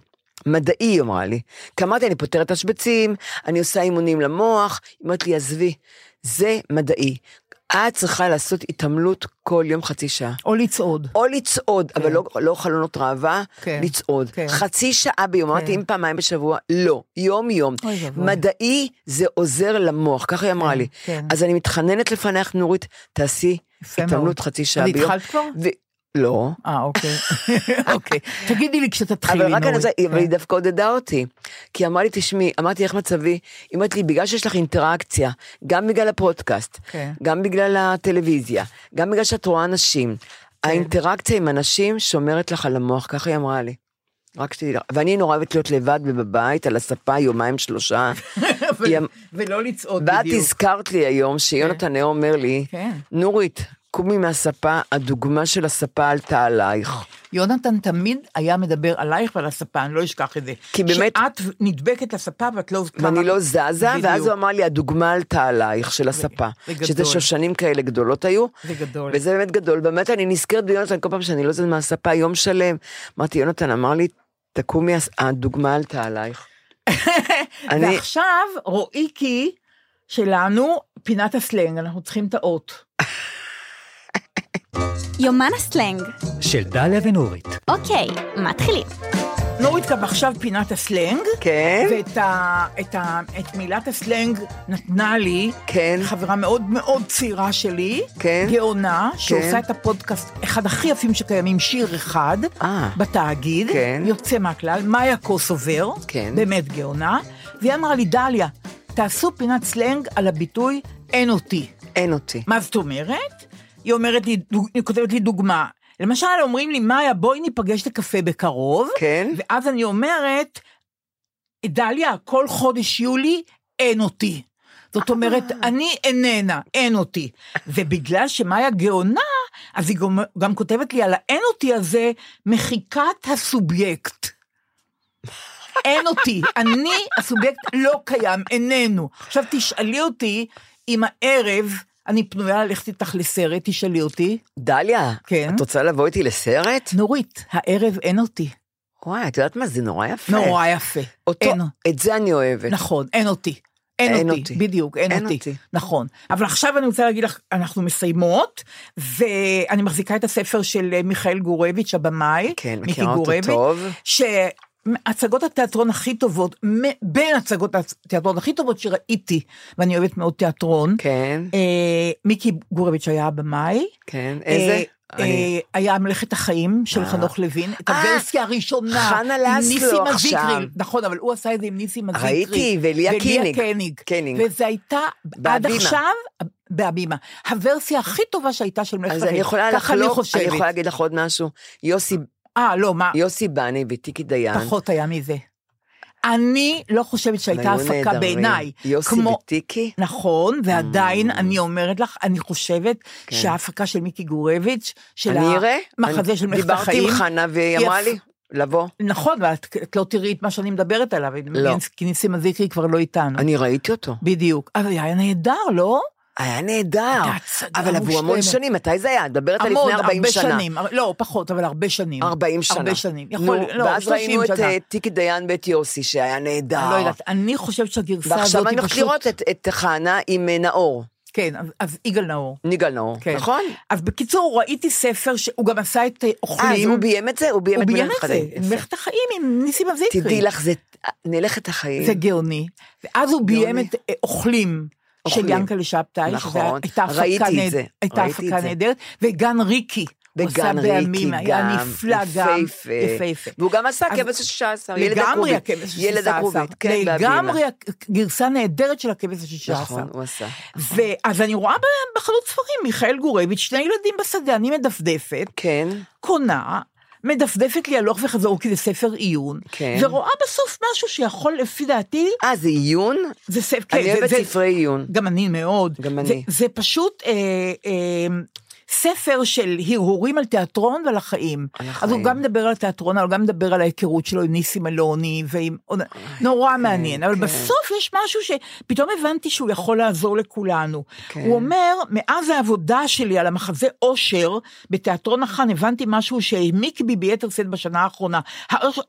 מדעי, היא אמרה לי. כי אמרתי, אני פותרת תשבצים, אני עושה אימונים למוח, היא אומרת לי, עזבי, זה מדעי. את צריכה לעשות התעמלות כל יום חצי שעה. או לצעוד. או לצעוד, אבל לא, לא חלונות ראווה, כן, לצעוד. כן. חצי שעה ביום, אמרתי אם פעמיים בשבוע, לא, יום יום. אוי ואבוי. מדעי זה עוזר למוח, ככה היא אמרה כן, לי. כן. אז אני מתחננת לפנייך, נורית, תעשי התעמלות. חצי שעה ביום. התחלת כבר? לא. אה, אוקיי. אוקיי. תגידי לי כשתתחילי, אבל רק אני נורית. רוצה, אבל כן. היא דווקא עודדה אותי. כי אמרה לי, תשמעי, אמרתי, איך מצבי? היא אומרת לי, בגלל שיש לך אינטראקציה, גם בגלל הפודקאסט, כן. גם בגלל הטלוויזיה, גם בגלל שאת רואה אנשים, כן. האינטראקציה עם אנשים שומרת לך על המוח, ככה היא אמרה לי. רק שתדעי לך. ואני נורא אוהבת להיות לבד ובבית, על הספה יומיים שלושה. אמ- ולא לצעוד ואת בדיוק. הזכרת לי היום שיונתן היה אומר לי, כן. נורית, קומי מהספה, הדוגמה של הספה עלתה עלייך. יונתן תמיד היה מדבר עלייך ועל הספה, אני לא אשכח את זה. כי באמת- שאת נדבקת לספה ואת לא... ואני לא זזה, ואז בדיוק. הוא אמר לי, הדוגמה עלתה עלייך של הספה. זה גדול. שזה שושנים כאלה גדולות היו. זה גדול. וזה באמת גדול. באמת, אני נזכרת ביונתן כל פעם שאני לא זזת מהספה יום שלם. אמרתי, יונתן אמר לי, תקומי, הדוגמה עלתה עלייך. אני- ועכשיו רועיקי שלנו, פינת הסלנג, אנחנו צריכים את האות. יומן הסלנג. של דליה ונורית. אוקיי, מתחילים. נורית קם עכשיו פינת הסלנג. כן. ואת ה, את ה, את מילת הסלנג נתנה לי, כן. חברה מאוד מאוד צעירה שלי, כן. גאונה, שעושה כן. את הפודקאסט, אחד הכי יפים שקיימים, שיר אחד, אה. בתאגיד, כן. יוצא מהכלל, מאיה קוסובר, כן. באמת גאונה, והיא אמרה לי, דליה, תעשו פינת סלנג על הביטוי אין אותי. אין אותי. מה זאת אומרת? היא אומרת לי, היא כותבת לי דוגמה. למשל, אומרים לי, מאיה, בואי ניפגש לקפה בקרוב. כן. ואז אני אומרת, דליה, כל חודש יולי אין אותי. זאת אומרת, אני איננה, אין אותי. ובגלל שמאיה גאונה, אז היא גם, גם כותבת לי על האין אותי הזה, מחיקת הסובייקט. אין אותי, אני, הסובייקט לא קיים, איננו. עכשיו תשאלי אותי אם הערב אני פנויה ללכת איתך לסרט, תשאלי אותי. דליה, כן. את רוצה לבוא איתי לסרט? נורית, הערב אין אותי. וואי, את יודעת מה? זה נורא יפה. נורא יפה. אותו, אין, את זה אני אוהבת. נכון, אין אותי. אין, אין אותי, אותי. בדיוק, אין, אין אותי. אותי. נכון. אבל עכשיו אני רוצה להגיד לך, אנחנו מסיימות, ואני מחזיקה את הספר של מיכאל גורביץ', הבמאי. כן, מכירה אותו גורביץ', טוב. שהצגות התיאטרון הכי טובות, בין הצגות התיאטרון הכי טובות שראיתי, ואני אוהבת מאוד תיאטרון, כן, אה, מיקי גורביץ' היה הבמאי. כן. איזה? אה, אני- אה, היה מלאכת החיים של אה. חנוך לוין, את אה, הוורסיה הראשונה. חנה לסלו עכשיו. נכון, אבל הוא עשה את זה עם ניסים הזיקרי. ראיתי, וליה. קניג. קניג. וזה הייתה, עד. עכשיו, בהבימה. הוורסיה הכי טובה שהייתה של מלאכת אז החיים. אני יכולה לחלוק, אני. יכולה להגיד לך עוד משהו. יוסי, אה, לא, מה, יוסי בני וטיקי דיין. פחות היה מזה. אני לא חושבת שהייתה הפקה. בעיניי. יוסי כמו- וטיקי? נכון, ועדיין Mm. אני אומרת לך, אני חושבת כן. שההפקה של מיקי גורביץ', של. המחזה של מלאכת החיים, דיברתי עם חנה והיא אמרה לי, לבוא. נכון, ואת את לא תראי את מה שאני מדברת עליו, לא. כי ניסים הזיקרי כבר לא איתנו. אני ראיתי אותו. בדיוק. אבל היה נהדר, לא? היה נהדר. אבל עברו המון. שנים, מתי זה היה? את מדברת על לפני המון, 40 הרבה שנה. שנים. הר- לא, פחות, אבל הרבה שנים. 40 שנה. הרבה שנים. יכול, נו, לא, ואז 30 ראינו את. אה, טיקי דיין ואת יוסי, שהיה נהדר. אני לא יודעת, אני חושבת שהגרסה הזאת ועכשיו היא אני הולכת פשוט... לראות את- חנה עם אה, נאור, כן, אז- יגאל נאור. ניגל נאור, כן. נכון? אז בקיצור, ראיתי ספר שהוא גם עשה את אה, אה, אז אוכלים. הוא ביים את זה? הוא ביים הוא את ביים מלאכת את זה. מלאכת החיים עם ניסים הזיקרי. תדעי לך, זה נלך את החיים. זה גאוני. ואז הוא ביים. את אוכלים. של. ינקלה שבתאי, נכון, שזה הייתה הפקה ראיתי את נהד- זה, הייתה ראיתי את הפקה זה. נהדרת, וגן ריקי. וגן ריקי בימים, היה גם, נפלא גם, יפהפה. והוא גם עשה כבש השישה עשר, ילד לגמרי הכרובית. ילד 16. הכרובית, כן, בהבימה. לגמרי גרסה נהדרת של הכבש השישה עשר. נכון, הוא עשה. ואז אני רואה בחנות ספרים, מיכאל גורביץ', שני ילדים בשדה, אני מדפדפת, כן, קונה, מדפדפת לי הלוך וחזור, כי זה ספר עיון, כן. ורואה בסוף משהו שיכול, לפי דעתי, אה, זה עיון? זה ספר, כן, אני זה- אוהבת זה- ספרי עיון. גם אני מאוד. גם זה, אני. זה פשוט אה, אה, ספר של הרהורים על תיאטרון ועל החיים. על אז החיים. הוא גם מדבר על תיאטרון, אבל גם מדבר על ההיכרות שלו עם ניסים אלוני, ועם... נורא מעניין. אבל כן. בסוף יש משהו שפתאום הבנתי שהוא יכול לעזור לכולנו. כן. הוא אומר, מאז העבודה שלי על המחזה אושר בתיאטרון החאן, הבנתי משהו שהעמיק בי ביתר שאת בשנה האחרונה.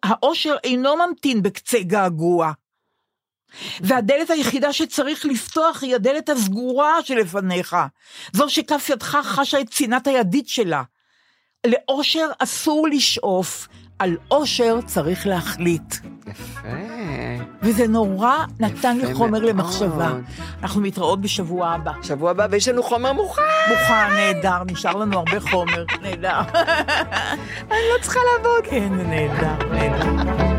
האושר אינו ממתין בקצה געגוע. והדלת היחידה שצריך לפתוח היא הדלת הסגורה שלפניך. זו שכף ידך חשה את צנעת הידית שלה. לאושר אסור לשאוף, על אושר צריך להחליט. יפה. וזה נורא נתן לי חומר מאוד. למחשבה. אנחנו מתראות בשבוע הבא. שבוע הבא, ויש לנו חומר מוכן. מוכן, נהדר, נשאר לנו הרבה חומר, נהדר. אני לא צריכה לעבוד. כן, נהדר, נהדר.